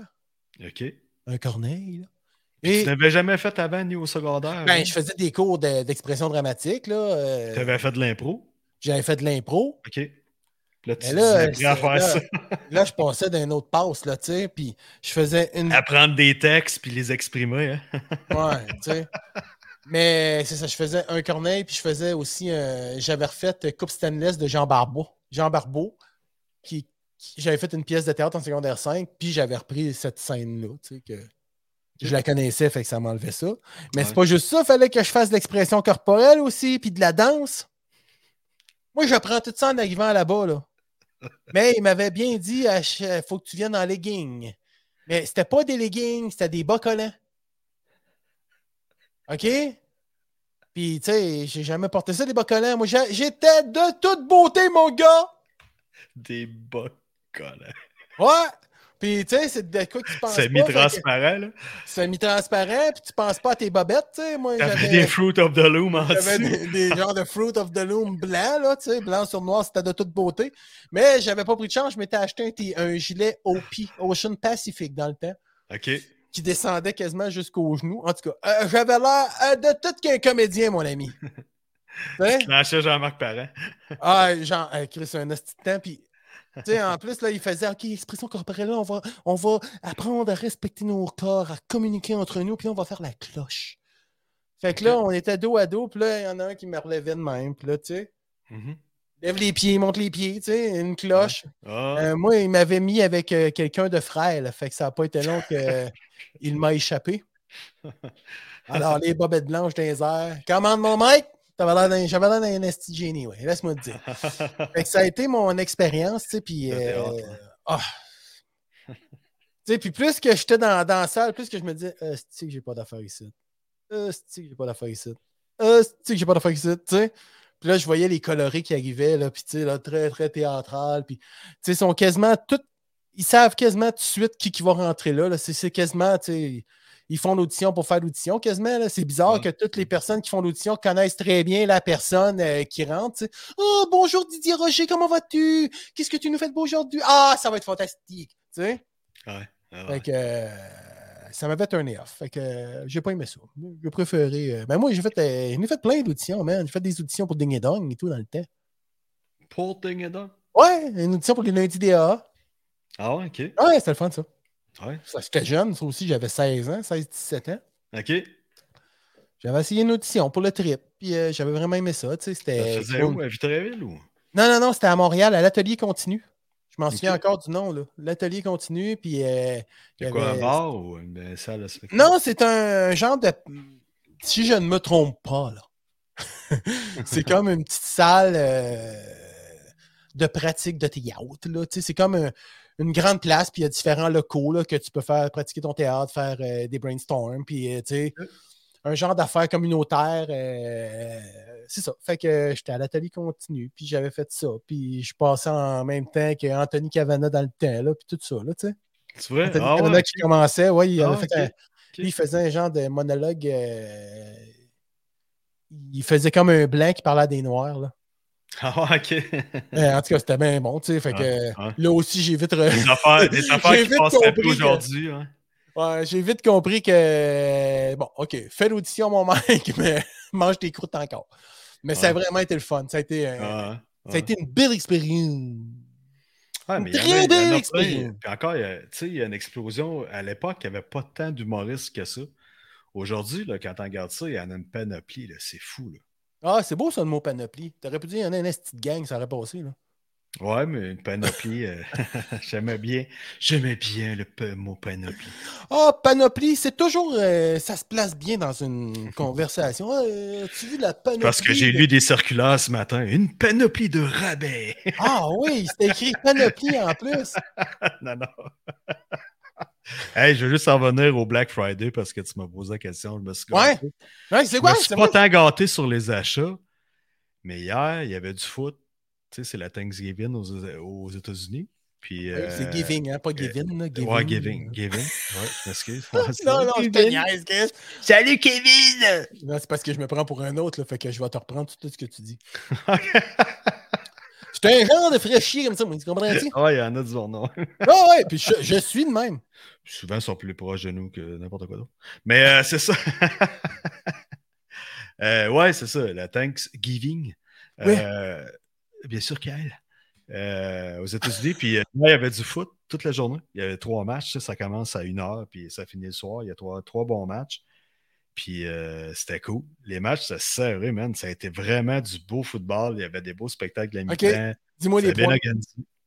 OK. un corneille. là. Tu n'avais jamais fait avant ni au secondaire. ben, hein? je faisais des cours de- d'expression dramatique. euh, Tu avais fait de l'impro? J'avais fait de l'impro. OK. Là, tu là, prêt à faire là- ça. (laughs) Là, je passais d'un autre passe, là, tu sais, puis je faisais une. Apprendre des textes puis les exprimer. Hein? (laughs) Ouais, tu sais. Mais c'est ça, je faisais un corneille, puis je faisais aussi. euh, j'avais refait euh, Coupe Stainless de Jean Barbeau. Jean Barbeau, qui, qui- j'avais fait une pièce de théâtre en secondaire 5, puis j'avais repris cette scène-là, tu sais, que je la connaissais, fait que ça m'enlevait ça. Mais c'est pas juste ça, il fallait que je fasse de l'expression corporelle aussi, puis de la danse. Moi, j'apprends tout ça en arrivant là-bas, là. (laughs) Mais il m'avait bien dit, il faut que tu viennes en legging. Mais c'était pas des leggings, c'était des bas collants. OK? Puis, tu sais, j'ai jamais porté ça, des bas collants. Moi, j'étais de toute beauté, mon gars! Des bas collants. Ouais! Puis, tu sais, c'est de quoi que tu penses C'est pas, fait que mi-transparent, là. C'est mi-transparent, puis tu penses pas à tes bobettes, tu sais. Moi, j'avais... des Fruit of the Loom en J'avais des, des genres de Fruit of the Loom blanc, là, tu sais, blanc sur noir, c'était de toute beauté. Mais j'avais pas pris de chance, je m'étais acheté un, un gilet OP, Ocean Pacific, dans le temps, OK. qui descendait quasiment jusqu'aux genoux. En tout cas, euh, j'avais l'air euh, de tout qu'un comédien, mon ami. (laughs) Tu? Clenchait Jean-Marc Parent. Ah, genre, euh, Chris, un de temps, puis... En plus, là, il faisait, OK, expression corporelle, on va, on va apprendre à respecter nos corps, à communiquer entre nous, puis on va faire la cloche. Fait que là, on était dos à dos, puis là, il y en a un qui me relevait de même, puis là, tu sais, Mhm. Lève les pieds, monte les pieds, tu sais, une cloche. Ah, Euh, moi, il m'avait mis avec euh, quelqu'un de frère, là, fait que ça n'a pas été long qu'il (laughs) m'a échappé. (laughs) Alors, les bobettes blanches les airs. Commande mon mec! J'avais l'air d'un esti génie, ouais. Laisse-moi te dire. (laughs) Fait que ça a été mon expérience, tu sais, puis... Euh, ah. Tu sais, puis plus que j'étais dans, dans la salle, plus que je me disais, euh, que j'ai pas d'affaires ici. Euh, que j'ai pas d'affaires ici. Euh, que j'ai pas d'affaires ici, tu sais. Puis là, je voyais les colorés qui arrivaient, là, puis tu sais, là, très, très théâtral. Puis, tu sais, ils sont quasiment tout. Ils savent quasiment tout de suite qui, qui va rentrer là. là. C'est c'est quasiment, tu sais, ils font l'audition pour faire l'audition quasiment. C'est bizarre que toutes les personnes qui font l'audition connaissent très bien la personne euh, qui rentre. tu sais. Oh, bonjour Didier Roger, comment vas-tu? Qu'est-ce que tu nous fais de beau aujourd'hui? Ah, ça va être fantastique. Tu sais? Ouais, ah Fait que euh, ça m'avait turné off. Fait que euh, j'ai pas aimé ça. J'ai préféré. ben moi, j'ai fait, fait plein d'auditions, man. J'ai fait des auditions pour Ding et Dong et tout dans le temps. Pour Ding et Dong? Ouais, une audition pour les lundis DA. Ah ouais, ok. Ouais, c'était le fun, ça. Ouais, ça J'étais jeune, ça aussi, j'avais 16 ans, 16-17 ans. ok. J'avais essayé une audition pour le trip, puis euh, j'avais vraiment aimé ça. Tu sais, c'était. où? À Victoriaville ou? Non, non, non, c'était à Montréal, à l'Atelier Continu. Je m'en souviens encore du nom, là. L'Atelier Continu, puis. euh, il y C'est quoi, un bar ou une euh, salle de spectacle? Non, c'est un genre de. Si je ne me trompe pas, là. (laughs) c'est comme une petite salle euh, de pratique de théâtre. Là. Tu sais, C'est comme un- une grande place, puis il y a différents locaux là, que tu peux faire pratiquer ton théâtre, faire euh, des brainstorms, puis euh, tu sais, un genre d'affaires communautaires. euh, c'est ça. Fait que j'étais à l'atelier continu, puis j'avais fait ça, puis je passais en même temps qu'Anthony Cavana dans le temps, là, puis tout ça. Là, tu sais. C'est vrai? Anthony Ah Cavana ouais. qui commençait, ouais, il avait Ah, fait un- il faisait un genre de monologue. il faisait comme un blanc qui parlait à des noirs. Là. (laughs) Ah ok. Euh, en tout cas, c'était bien bon. tu sais, Fait que, Ouais, ouais. Là aussi, j'ai vite, re- Des affaires, des (laughs) affaires qui vite passeraient pas compris que- aujourd'hui. hein. ouais, j'ai vite compris que. Bon, OK, fais l'audition, mon (laughs) mec, mais mange tes croûtes encore. Mais ça a vraiment été le fun. Ça a été, euh, Ah, ça a été une belle expérience. Mais Très y belle expérience. Puis encore, il y a- tu sais, il y a une explosion. À l'époque, il n'y avait pas tant d'humoristes que ça. Aujourd'hui, quand on regarde ça, il y en a une panoplie. C'est fou. Là. Ah, c'est beau ça, le mot panoplie. T'aurais pu dire, il y en a une petite gang, ça aurait passé. Là. Ouais, mais une panoplie, euh, (laughs) j'aimais bien. J'aimais bien le mot panoplie. Ah, panoplie, c'est toujours. euh, ça se place bien dans une (laughs) conversation. Ah, euh, tu vu la panoplie? Parce que j'ai de- lu des circulaires ce matin. Une panoplie de rabais. Ah oui, c'était écrit panoplie en plus. (laughs) non, non. Hey, je veux juste en venir au Black Friday parce que tu m'as posé la question. Je me suis Ouais. gâté. Ouais, c'est Je quoi? me suis pas tant gâté sur les achats, mais hier, il y avait du foot. Tu sais, c'est la Thanksgiving aux, aux États-Unis. Puis, Oui, C'est euh, giving, hein, pas giving. giving. Ouais, Giving. Giving. Ouais, je m'excuse. (laughs) Non, non, je te niaise, Chris. Salut, Kevin! (laughs) Non, c'est parce que je me prends pour un autre, là, fait que je vais te reprendre tout ce que tu dis. (laughs) J'étais un genre de fraîchier comme ça, moi, tu comprends-tu? (laughs) Ouais, il y en a du nom. (laughs) Ah ouais, puis je, je suis de même. Souvent, ils sont plus proches de nous que n'importe quoi d'autre. Mais euh, c'est ça. (laughs) Euh, ouais, c'est ça. La Thanksgiving. Oui. Euh, bien sûr qu'elle. Euh, aux États-Unis. Puis euh, là, il y avait du foot toute la journée. Il y avait trois matchs. sais, Ça commence à une heure, puis ça finit le soir. Il y a trois, trois bons matchs. Puis euh, c'était cool. Les matchs, ça serré, man. Ça a été vraiment du beau football. Il y avait des beaux spectacles à Ok. mi-temps. Dis-moi les C'était points.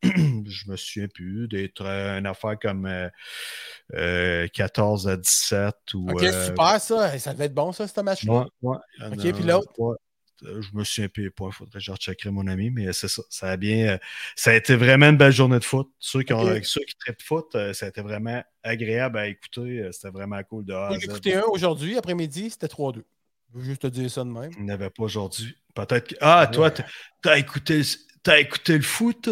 (clears throat) Je me souviens plus d'être euh, une affaire comme euh, euh, 14 à 17 ou. Ok, euh, super ça. Ça devait être bon, ça, ce match-là. ouais, ouais. Ok, Euh, puis l'autre? Euh, Je me souviens plus les points, faudrait que je recheckerai mon ami, mais c'est ça. Ça a bien. euh, ça a été vraiment une belle journée de foot. Ceux qui, ont, Ok. ceux qui traitent foot, euh, ça a été vraiment agréable à écouter. euh, C'était vraiment cool de. J'ai écouté un aujourd'hui, après-midi, c'était 3-2. Je veux juste te dire ça de même. Il n'y avait pas aujourd'hui. Peut-être que. Ah, toi, t'as- écouté, écouté le foot?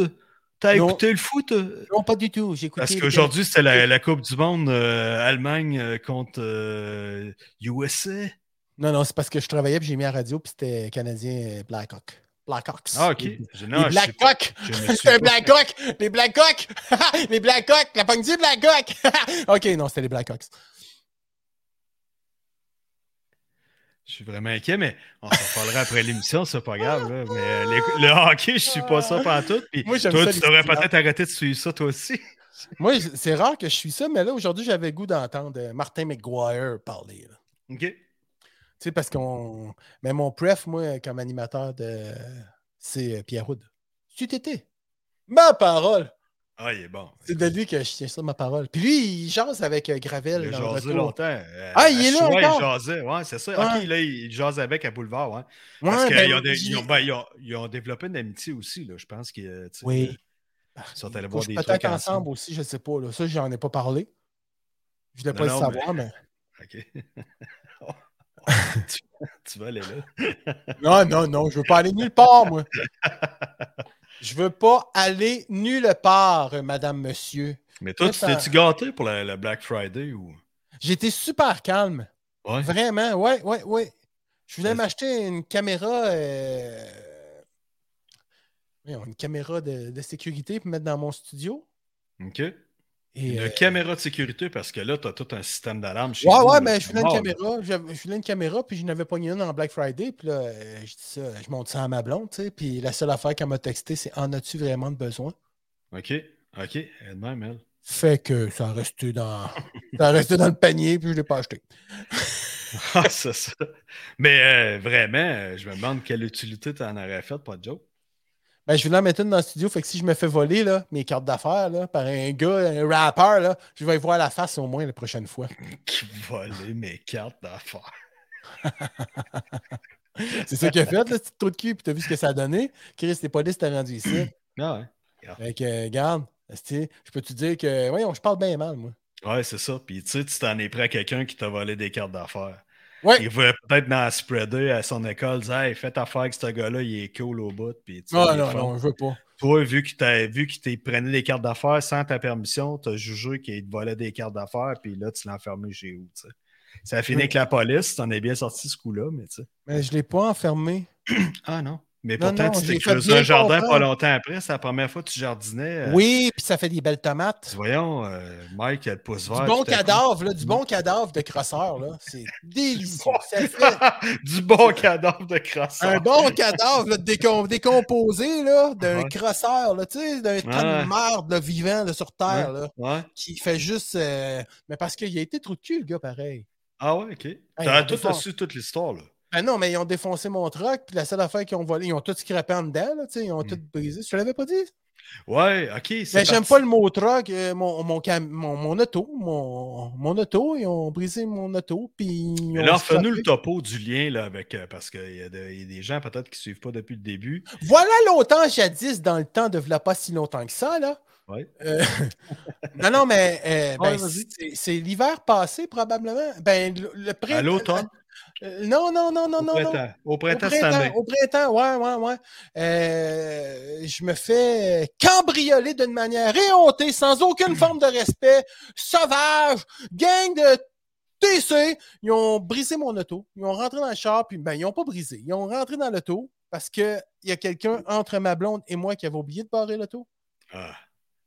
T'as écouté le foot? Non, pas du tout. J'ai écouté. Parce qu'aujourd'hui, c'était la, la Coupe du Monde euh, Allemagne euh, contre euh, USA. Non, non, c'est parce que je travaillais et j'ai mis à la radio puis c'était Canadien euh, Blackhawk. Blackhawks. Ah, ok. Les, Je- les non, pas. Blackhawks! Pas- Blackhawk! Les Blackhawks! (laughs) les Blackhawks! La pogne du Blackhawk! (laughs) ok, non, c'était les Blackhawks. Je suis vraiment inquiet, mais on s'en parlera après l'émission, c'est pas grave. là. Mais euh, les- le hockey, je suis pas ça pendant tout. Puis Moi, toi, ça, tu les devrais peut-être arrêter de suivre ça, toi aussi. (laughs) Moi, c'est rare que je suis ça, mais là, aujourd'hui, j'avais goût d'entendre euh, Martin McGuire parler. là. OK. Tu sais, parce qu'on. Mais mon pref, moi, comme animateur de. C'est euh, Pierre Houd. Tu t'étais. Ma parole. Ah, il est bon. C'est de lui que je tiens ça, ma parole. Puis lui, il jase avec euh, Gravel. Il a jasé longtemps. Euh, Ah, il est là encore? il jasait. Ouais, c'est ça. Ouais. OK, là, il jase avec à Boulevard. Ouais. Parce qu'ils ben, ont, des- j'ai- ils ont, ben, ils ont- ils ont développé une amitié aussi. Là. Je pense qu'ils Oui. ils sont allés voir des peut-être ensemble ensemble. aussi, je ne sais pas. Là. Ça, j'en ai pas parlé. Je voulais Non, pas le savoir, mais. (laughs) OK. Tu, tu vas aller là. (laughs) Non, non, non, je veux pas aller nulle part, moi. Je veux pas aller nulle part, madame, monsieur. Mais toi, tu t'es-tu gâté pour le, Black Friday ou? J'étais super calme. Ouais. Vraiment, ouais, ouais, ouais. Je voulais m'acheter une caméra. euh, Une caméra de, de sécurité pour mettre dans mon studio. OK. Et, Une euh, caméra de sécurité parce que là, tu as tout un système d'alarme chez Ouais, vous, ouais, mais c'est je voulais une mort, caméra. Je, voulais une caméra, puis je n'avais pas une en Black Friday. Puis là, euh, je dis ça, je monte ça à ma blonde, tu sais. Puis la seule affaire qu'elle m'a texté, c'est En as-tu vraiment de besoin? OK. OK. Elle est de même, elle. Fait que ça a resté dans, ça a resté dans le panier, puis je ne l'ai pas acheté. (laughs) Ah, c'est ça. Mais euh, vraiment, je me demande quelle utilité tu en aurais fait, pas de joke. Ben, je voulais en mettre une dans le studio, fait que si je me fais voler là, mes cartes d'affaires par un gars, un rappeur, là, je vais y voir la face au moins la prochaine fois. (laughs) Qui volait mes cartes d'affaires. (laughs) C'est ça qu'il a fait, le petit trou de cul, puis t'as vu ce que ça a donné? Chris, t'es police, t'as rendu ici. (clears throat) Ah ouais. Fait que, euh, esti, je peux te dire que, voyons, je parle bien mal, moi. Ouais, c'est ça. Puis tu sais, tu t'en es pris à quelqu'un qui t'a volé des cartes d'affaires. Ouais, Il voulait peut-être dans la spreader à son école, dire Hey, faites affaire avec ce gars-là, il est cool au bout. Puis, sais, non, non, je veux pas. Toi, vu qu'il t'a vu qu'il t'ait prenait des cartes d'affaires sans ta permission, t'as jugé qu'il te volait des cartes d'affaires, puis là, tu l'as enfermé chez où, tu sais? Ça a fini Oui. avec la police, t'en es bien sorti ce coup-là, mais tu sais. Mais je l'ai pas enfermé. Ah non. Mais Non, pourtant, non, tu t'es creusé un jardin comprendre. pas longtemps après. C'est la première fois que tu jardinais. euh, Oui, puis ça fait des belles tomates. Voyons, euh, Mike, il a le pouce vert. Du bon coup. cadavre, là, du bon cadavre de crosseur, là. C'est (laughs) délicieux. (laughs) Du bon cadavre de crasseur. un bon cadavre là, décom- décomposé, là, d'un Ouais. crosseur, là, tu sais, d'un tas Ouais. de merde là, vivant là, sur Terre, là, Ouais. qui fait juste. euh, Mais parce qu'il a été trop de cul, le gars, pareil. Ah ouais, ok. on T'as tout su toute l'histoire, là. Ben non, mais ils ont défoncé mon truck, puis la seule affaire qu'ils ont volé, ils ont tout scrappé en dedans, là, ils ont Mm. tout brisé. Je te l'avais pas dit? Ouais, ok. Mais j'aime pas le mot truck, euh, mon, mon, cam- mon, mon auto, mon, mon auto, ils ont brisé mon auto, puis. Mais là, fais-nous le topo du lien, là, avec. euh, parce qu'il y, a y des gens peut-être qui suivent pas depuis le début. Voilà longtemps, jadis, dans le temps de v'là pas si longtemps que ça, là. Ouais. Euh, (laughs) non, non, mais ben, Ouais, c'est- l'hiver passé, probablement. Ben, le, le À l'automne, euh, non, non, non, non, non, non. printemps. Au printemps au printemps, ouais, ouais, ouais. Euh, je me fais cambrioler d'une manière éhontée, sans aucune forme de respect, sauvage, gang de TC. Ils ont brisé mon auto. Ils ont rentré dans le char, puis ben, ils n'ont pas brisé. Ils ont rentré dans l'auto parce qu'il y a quelqu'un entre ma blonde et moi qui avait oublié de barrer l'auto. Ah,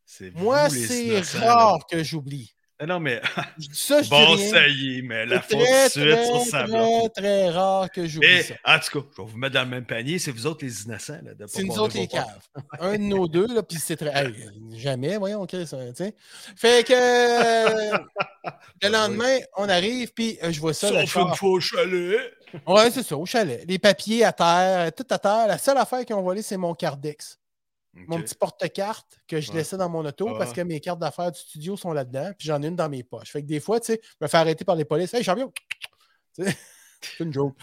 c'est Moi, c'est rare là. que j'oublie. Ah Non, mais Je dis ça, je bon, dis rien. ça y est, mais la C'est faute de suite très, sur sa blonde. très, très rare que j'oublie Mais, ça. en tout cas, je vais vous mettre dans le même panier. C'est vous autres les innocents. là, de C'est nous autres les caves. Un de nos deux, là, puis c'est très. Hey, jamais, voyons, Chris, hein, tu sais. Fait que (laughs) le lendemain, on arrive, puis euh, je vois ça. Sauf une fois au chalet. Ouais, c'est ça, au chalet. Les papiers à terre, tout à terre. La seule affaire qu'ils ont volé, c'est mon Cardex. Mon petit porte-carte que je laissais dans mon auto Ah. parce que mes cartes d'affaires du studio sont là-dedans, puis j'en ai une dans mes poches. Fait que des fois, tu sais, je me fais arrêter par les polices. Hey, champion! (laughs) Tu sais, C'est une joke.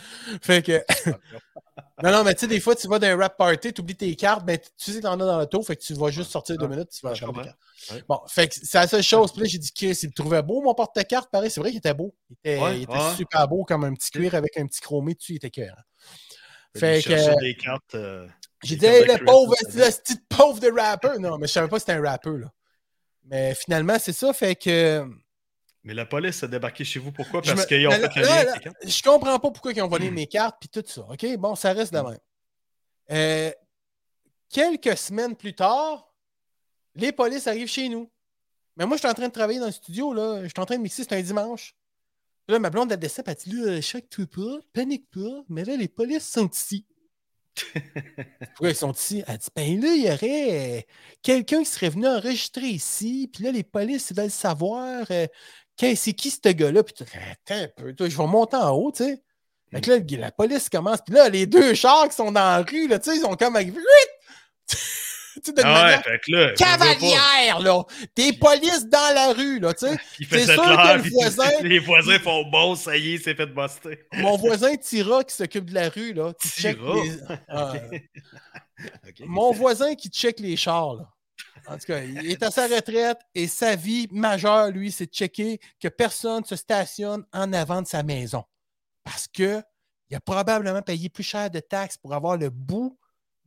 Fait que. (laughs) (laughs) non, non, mais tu sais, des fois, tu vas dans un rap party, tu oublies tes cartes, ben, tu sais que t'en as dans l'auto, fait que tu vas juste sortir deux minutes, tu vas chercher tes cartes. Ouais. Bon, fait que c'est la seule chose. Puis là, j'ai dit que s'il trouvait beau mon porte-carte, pareil, c'est vrai qu'il était beau. Il était, Ouais, il était ouais. super beau, comme un petit cuir avec un petit chromé dessus, il était cœur. Fait Fait que. que. des cartes. euh, J'ai dit, hey, le pauvre, le petit pauvre de rappeur. Non, mais je savais pas que c'était un rappeur, là. Mais finalement, c'est ça, fait que. Mais la police a débarqué chez vous. Pourquoi? Parce me- qu'ils ont là, fait là, là, cartes. Je comprends pas pourquoi ils ont volé mes cartes puis tout ça. OK? Bon, ça reste de même. Euh, quelques semaines plus tard, les polices arrivent chez nous. Mais moi, je suis en train de travailler dans le studio, là. Je suis en train de mixer, c'est un dimanche. Là, ma blonde, elle descend, elle dit là, choque-toi pas, panique pas, mais là, les polices sont ici. Pourquoi ils sont ici? Elle dit ben là, il y aurait euh, quelqu'un qui serait venu enregistrer ici, puis là, les polices, ils veulent savoir euh, c'est qui ce gars-là. Puis tu dis, attends un peu, toi, je vais monter en haut, tu sais. Fait que là, la police commence, puis là, les deux chars qui sont dans la rue, là, tu sais, ils ont comme arrivé. (laughs) (laughs) Tu sais, Ah ouais, fait que là. cavalière, là. Des polices dans la rue, là, tu sais. (laughs) Il fait C'est sûr que le (laughs) voisin- Les voisins font bon, ça y est, c'est fait buster. Mon voisin Tira qui s'occupe de la rue, là, qui Tira? les- Ah. Mon voisin qui check les chars, là. En tout cas, il est à sa retraite et sa vie majeure, lui, c'est de checker que personne se stationne en avant de sa maison. Parce que il a probablement payé plus cher de taxes pour avoir le bout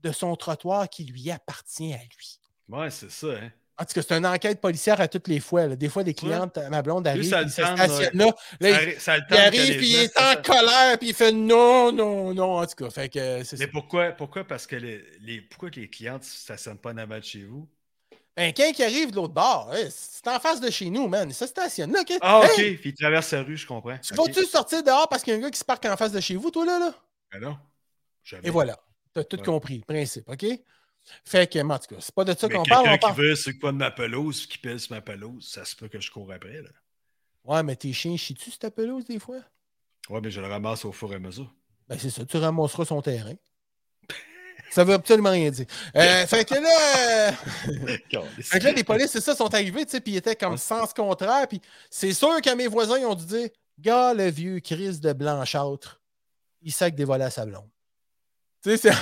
de son trottoir qui lui appartient à lui. Ouais, c'est ça, hein. En tout cas, c'est une enquête policière à toutes les fois. là. Des fois, des Ouais. clientes, ma blonde arrive, ça il se stationne là. Là, Ça, il, ça il arrive, puis il est en colère, puis il fait non, non, non. En tout cas, fait que c'est ça. Mais pourquoi, pourquoi? Parce que les, les- pourquoi que les clientes ne stationnent pas en avant de chez vous? Ben, quelqu'un qui arrive de l'autre bord, hey, c'est en face de chez nous, man. Il se stationne là. ok? Ah, ok. Hey, Puis ils traversent la rue, je comprends. tu Ok. vas-tu sortir dehors parce qu'il y a un gars qui se parque en face de chez vous, toi, là? là? Ben non. Jamais. Et voilà. Tu as tout Ouais. compris, le principe, OK? Fait que, en tout cas, c'est pas de ça qu'on parle. quelqu'un qui veut c'est quoi de ma pelouse, qui pèse ma pelouse, ça se peut que je cours après, là. Ouais, mais tes chiens chient-tu sur ta pelouse des fois? Ouais, mais je le ramasse au fur et à mesure. Ben, c'est ça, tu ramasseras son terrain. Ça veut absolument rien dire. Euh, fait que là, (laughs) fait que là, les polices, c'est ça, sont arrivés, tu sais, puis ils étaient comme sens contraire. Puis c'est sûr que mes voisins ils ont dû dire Gars, le vieux Chris de blanchâtre, il sac des volets à sa blonde. Tu sais, c'est.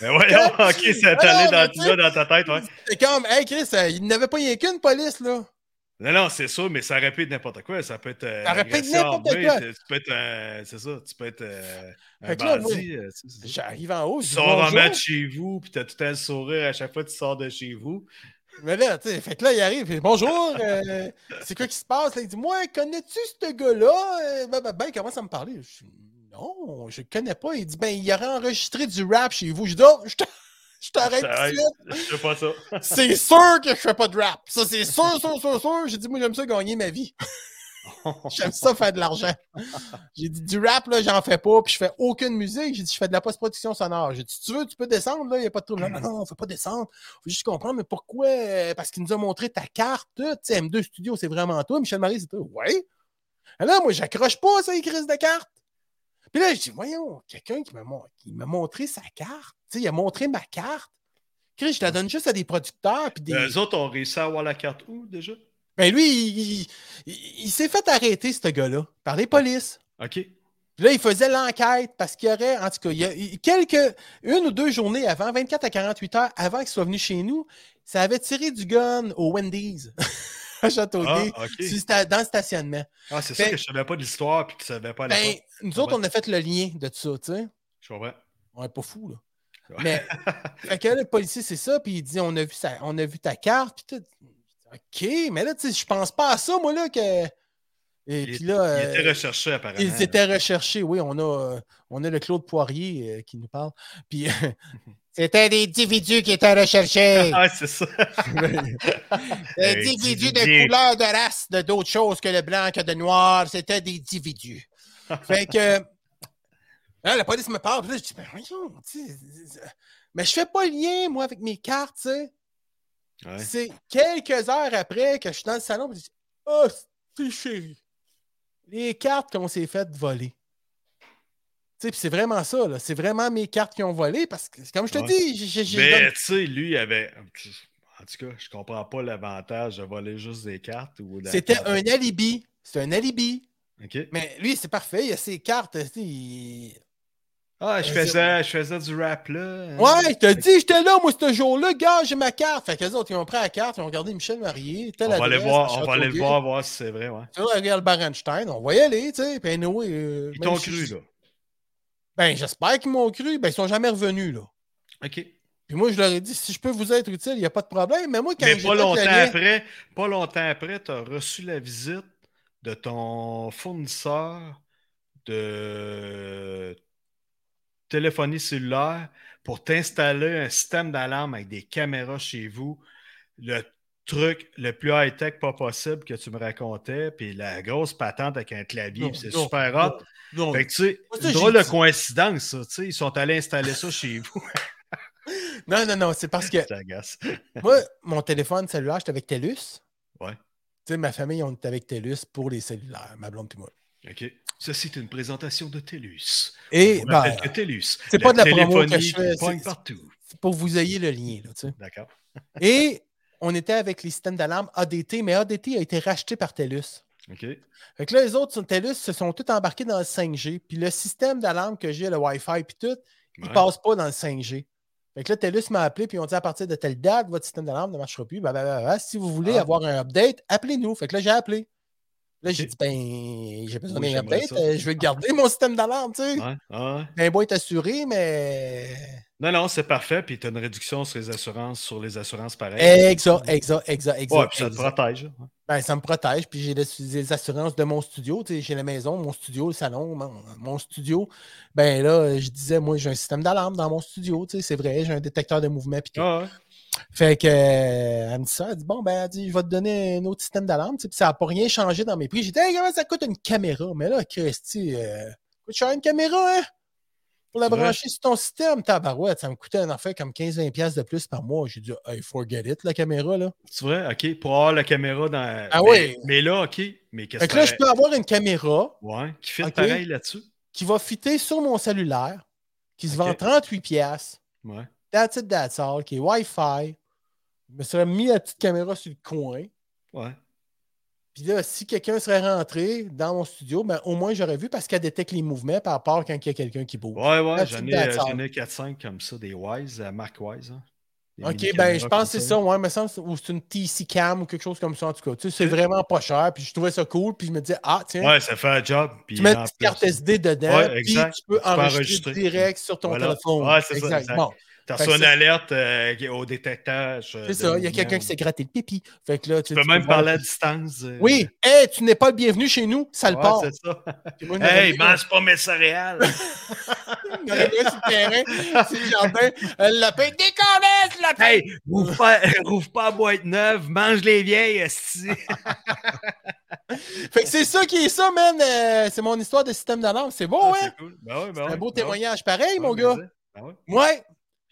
Mais voyons, (laughs) ok, ça allé non, dans, là, dans ta tête, ouais. C'est comme, hey Chris, euh, il n'avait pas rien qu'une police, là. Non, non, c'est sûr, mais ça être n'importe quoi. Ça peut être. euh, Ça agression n'importe quoi. Tu peux être un. C'est ça, tu peux être euh, un bandit. ça. J'arrive en haut, Tu sors en match chez vous, puis t'as tout un sourire à chaque fois que tu sors de chez vous. Mais là, tu sais, fait que là, il arrive, dit, bonjour, c'est quoi qui se passe? Là, il dit, moi, connais-tu ce gars-là? Ben, ben, ben, il commence à me parler. Je dis, non, je connais pas. Il dit, ben, il aurait enregistré du rap chez vous. Je dis, oh, je je t'arrête tout Arrête, de suite. Je fais pas ça. C'est sûr que je fais pas de rap. Ça, c'est sûr, sûr, sûr, sûr. J'ai dit, moi, j'aime ça gagner ma vie. (laughs) J'aime ça faire de l'argent. J'ai dit, du rap, là, j'en fais pas, puis je fais aucune musique. J'ai dit, je fais de la post-production sonore. J'ai dit, si tu veux, tu peux descendre, là, il n'y a pas de trouble. Non, non, non, faut pas descendre. Faut juste comprendre, mais pourquoi? Parce qu'il nous a montré ta carte. Tu sais, M2 Studio, c'est vraiment toi. Michel Marie, c'est toi. Ouais. Là, moi, j'accroche pas, ça, les crises de carte. Puis là, je dis, voyons, quelqu'un qui m'a montré sa carte. Tu sais, il a montré ma carte. Chris, je la donne juste à des producteurs. Puis des... Eux autres ont réussi à avoir la carte où déjà? Ben lui, il, il- il- il s'est fait arrêter, ce gars-là, par les polices. OK. Puis là, il faisait l'enquête parce qu'il y aurait, en tout cas, il y a quelques, une ou deux journées avant, 24 à 48 heures avant qu'il soit venu chez nous, ça avait tiré du gun au Wendy's (laughs) à Châteauguay, Ah, OK. sur le sta- dans le stationnement. Ah, c'est ça que je savais pas de l'histoire puis que tu savais pas la Ben, nous autres, on a fait le lien de tout ça, tu sais. Je comprends. On est pas fou, là. Mais, (laughs) fait que là, le policier, c'est ça, puis il dit, on a vu, ça, on a vu ta carte, puis tout. OK, mais là, tu sais, je pense pas à ça, moi, là, que... Et Il, puis là... il euh, était recherché apparemment. Ils étaient recherchés, oui. On a, euh, on a le Claude Poirier euh, qui nous parle. Puis (laughs) c'était des individus qui étaient recherchés. (laughs) Ah, c'est ça. (laughs) Des individus de couleur, de race, de d'autres choses que le blanc, que de noir. C'était des individus. Fait que là, (laughs) la police me parle. Puis là, je dis, ben voyons, mais je fais pas le lien, moi, avec mes cartes, tu sais. Ouais. C'est quelques heures après que je suis dans le salon, puis je dis Oh, c'est chéri. Les cartes qu'on s'est faites voler. C'est vraiment ça, là. C'est vraiment mes cartes qui ont volé parce que, comme je te Ouais. dis, j'ai- Mais tu sais, lui, il avait. En tout cas, je comprends pas l'avantage de voler juste des cartes ou de c'était carte. un alibi. C'est un alibi. Mais lui, c'est parfait. Il a ses cartes. il- Ah, je faisais, je faisais du rap là. hein. Ouais, il t'a dit, j'étais là, moi, ce jour-là, gars, j'ai ma carte. Fait que les autres, ils ont pris la carte, ils ont regardé Michel Marié. On va aller voir, on va aller le voir, voir si c'est vrai, ouais. Tu vois, regarde Barenstein, on va y aller, tu sais. Puis anyway, euh, Ils t'ont si- cru, là. Ben, j'espère qu'ils m'ont cru. Ben, ils sont jamais revenus, là. OK. Puis moi, je leur ai dit, si je peux vous être utile, il n'y a pas de problème. Mais moi, quand Mais pas longtemps lien- après, pas longtemps après, tu as reçu la visite de ton fournisseur de téléphonie cellulaire pour t'installer un système d'alarme avec des caméras chez vous. Le truc le plus high-tech pas possible que tu me racontais, puis la grosse patente avec un clavier, c'est super hot. Non, Fait que tu sais, ça, drôle de coïncidence, ça. Tu sais, ils sont allés installer ça chez vous. (laughs) non, non, non, c'est parce que (laughs) (laughs) moi, mon téléphone cellulaire, j'étais avec TELUS. Ouais. Tu sais, ma famille, on était avec TELUS pour les cellulaires, ma blonde et moi. OK. Ceci est une présentation de TELUS. Et, On ben, que TELUS. c'est pas de la promo que téléphonie je fais, pogne c'est- partout. c'est pour que vous ayez le lien, là, tu sais. D'accord. Et on était avec les systèmes d'alarme ADT, mais ADT a été racheté par TELUS. OK. Fait que là, les autres sur TELUS se sont tous embarqués dans le 5G. Puis le système d'alarme que j'ai, le Wi-Fi, puis tout, il ne Ouais. passe pas dans le 5G. Fait que là, TELUS m'a appelé, puis ils ont dit à partir de telle date, votre système d'alarme ne marchera plus. Si vous voulez Ah. avoir un update, appelez-nous. Fait que là, j'ai appelé. Là, j'ai dit, ben, j'ai besoin Oui, d'un update. euh, je vais garder mon système d'alarme, tu sais. Ouais, ouais. Ben, beau être assuré, mais. Non, non, c'est parfait. Puis tu as une réduction sur les assurances, sur les assurances pareilles. Exact, exact, exact, exact. Ouais, puis ça te protège. Ben, ça me protège. Puis j'ai les, les assurances de mon studio. tu sais, J'ai la maison, mon studio, le salon, mon, mon studio. Ben là, je disais, moi, j'ai un système d'alarme dans mon studio. tu sais, C'est vrai, j'ai un détecteur de mouvement. Puis tout. Ah ouais. Fait que, euh, elle me dit ça. Elle dit, bon, ben, elle dit, je vais te donner un autre système d'alarme. Puis ça n'a pas rien changé dans mes prix. J'ai dit, hey, comment ça coûte une caméra? Mais là, Christy, euh, coûte cher une caméra, hein? Pour la brancher sur ton système, tabarouette, ça me coûtait un affaire comme 15-20$ piastres de plus par mois. J'ai dit, hey, forget it, la caméra, là. C'est vrai? OK. Pour avoir la caméra dans. Ah mais, ouais. Mais là, OK. Mais qu'est-ce Fait que là, je peux avoir une caméra Ouais, qui fait pareil là-dessus. qui va fitter sur mon cellulaire, qui se vend Ok. 38$, piastres, Ouais. That's it, that's all, qui est Wi-Fi. Je me serais mis la petite caméra sur le coin. Ouais. Puis là, si quelqu'un serait rentré dans mon studio, ben, au moins j'aurais vu parce qu'elle détecte les mouvements par rapport quand il y a quelqu'un qui bouge. Ouais, ouais. J'en ai, ai 4-5 comme ça, des Wise, euh, Mark Wise. hein. OK, ben je pense que c'est ça, ouais, que c'est- ou c'est une TC Cam ou quelque chose comme ça en tout cas. Tu sais, c'est vraiment pas cher, puis je trouvais ça cool, puis je me disais, ah, tiens, Ouais, ça fait un job. Puis tu mets une petite carte SD dedans, Ouais, puis exact. tu peux enregistrer, enregistrer. direct sur ton Voilà. téléphone. Ouais, c'est ça, exact. Bon, Reçu que une alerte euh, au détectage. euh, c'est ça, il y a quelqu'un qui s'est gratté le pipi. Fait que là, Tu peux même parler à distance. euh. Oui, hey, tu n'es pas le bienvenu chez nous, ça le Ouais, part. c'est ça. Moi, Hey, mange pas mes céréales. je m'aurais mis sur le terrain, sur le jardin, le lapin, décollez, le lapin! hey, rouvre pas, (laughs) rouvre pas boîte neuve, mange les vieilles. (laughs) Fait que c'est ça qui est ça, man. c'est mon histoire de système d'alarme. C'est beau, Ah, hein? c'est cool. Ben ouais, ben C'est un beau ben témoignage pareil, mon gars. c'est- ouais.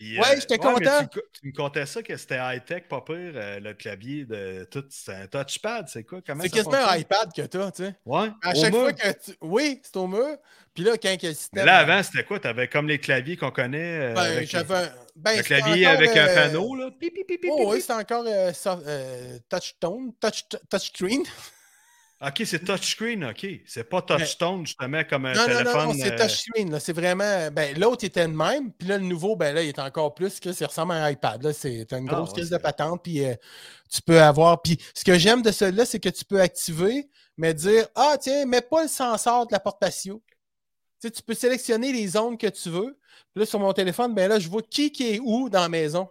Ouais. Puis, Ouais, j'étais mais content. tu, me co- tu me contais ça que c'était high-tech, pas pire, euh, le clavier de tout. C'est un touchpad, c'est quoi? Comment C'est quasiment un iPad que t'as, tu sais. Ouais. À chaque mur. fois que tu. Oui, c'est au mur. Puis là, quand le système. là, avant, c'était quoi? T'avais comme les claviers qu'on connaît. euh, ben, avec les-. Ben, le clavier encore, avec un euh, panneau, là. Pi, pi, pi, pi, Oh, oui, c'est encore euh, soft- euh, touchtone, touch, touchscreen. Ok, c'est touchscreen, ok. C'est pas touchstone, justement, comme un Non, non, téléphone. non, non, c'est euh, touchscreen. là. C'est vraiment. Ben, l'autre était le même. Puis là, le nouveau, ben là, il est encore plus que ça ressemble à un iPad. Là. C'est une Ah, grosse ouais, caisse de patente. Puis euh, tu peux avoir. Puis ce que j'aime de celui-là, c'est que tu peux activer, mais dire Ah, tiens, mets pas le sensor de la porte patio. Tu tu peux sélectionner les zones que tu veux. Puis là, sur mon téléphone, ben là, je vois qui, qui est où dans la maison.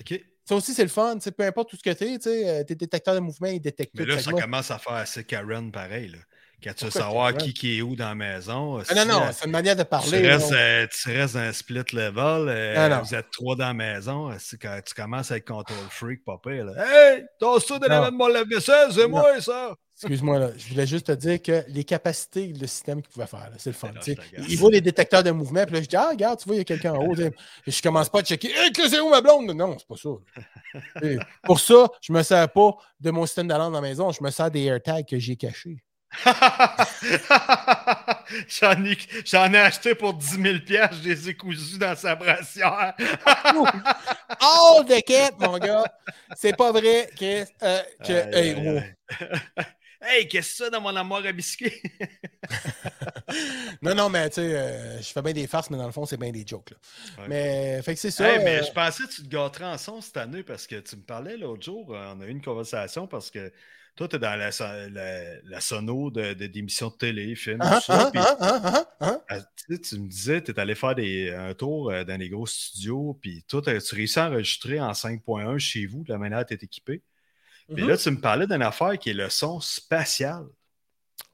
Ok. Ça aussi, c'est le fun. Peu importe tout ce que tu es, tu sais, euh, tes détecteurs de mouvement, ils détectent Mais tout. là, ça commence à faire assez Karen pareil. Là. Quand tu veux savoir qui, qui est où dans la maison. Ah, non, non, euh, c'est une manière de parler. restes, euh, tu restes dans un split level. euh, Ah, non. vous êtes trois dans la maison. euh, quand tu commences à être control freak. Là. Hey, t'as ça de la de mon lave-vaisselle, c'est moi, ça. Excuse-moi, là. je voulais juste te dire que les capacités de système qu'il pouvait faire, c'est le fun. Il voit les détecteurs de mouvement, puis là, je dis, ah, regarde, tu vois, il y a quelqu'un en haut. je commence pas à checker, hé, que c'est où ma blonde? Non, c'est pas ça. (laughs) Pour ça, je me sers pas de mon système d'alarme dans la maison, je me sers des AirTags que j'ai cachés. (laughs) J'en ai, j'en ai acheté pour 10 000 piastres, je les ai cousus dans sa brassière. (laughs) All the cat, mon gars! C'est pas vrai Chris, euh, que. Aïe, hey, aïe, wow. aïe. Hey, qu'est-ce que c'est ça dans mon armoire à biscuits? (laughs) Non, non, mais tu sais, euh, je fais bien des farces, mais dans le fond, c'est bien des jokes. Là. Mais, fait que c'est ça. Hey, mais euh, je pensais que tu te gâterais en son cette année parce que tu me parlais l'autre jour, euh, on a eu une conversation parce que toi, tu es dans la, la, la sono de, de- d'émissions de télé, films, hein, tout ça. hein? euh, tu sais, tu me disais, tu es allé faire des, un tour euh, dans les gros studios, puis toi, tu réussis à enregistrer en 5.1 chez vous, de la manière dont tu es équipé. Puis Mhm. là, tu me parlais d'une affaire qui est le son spatial.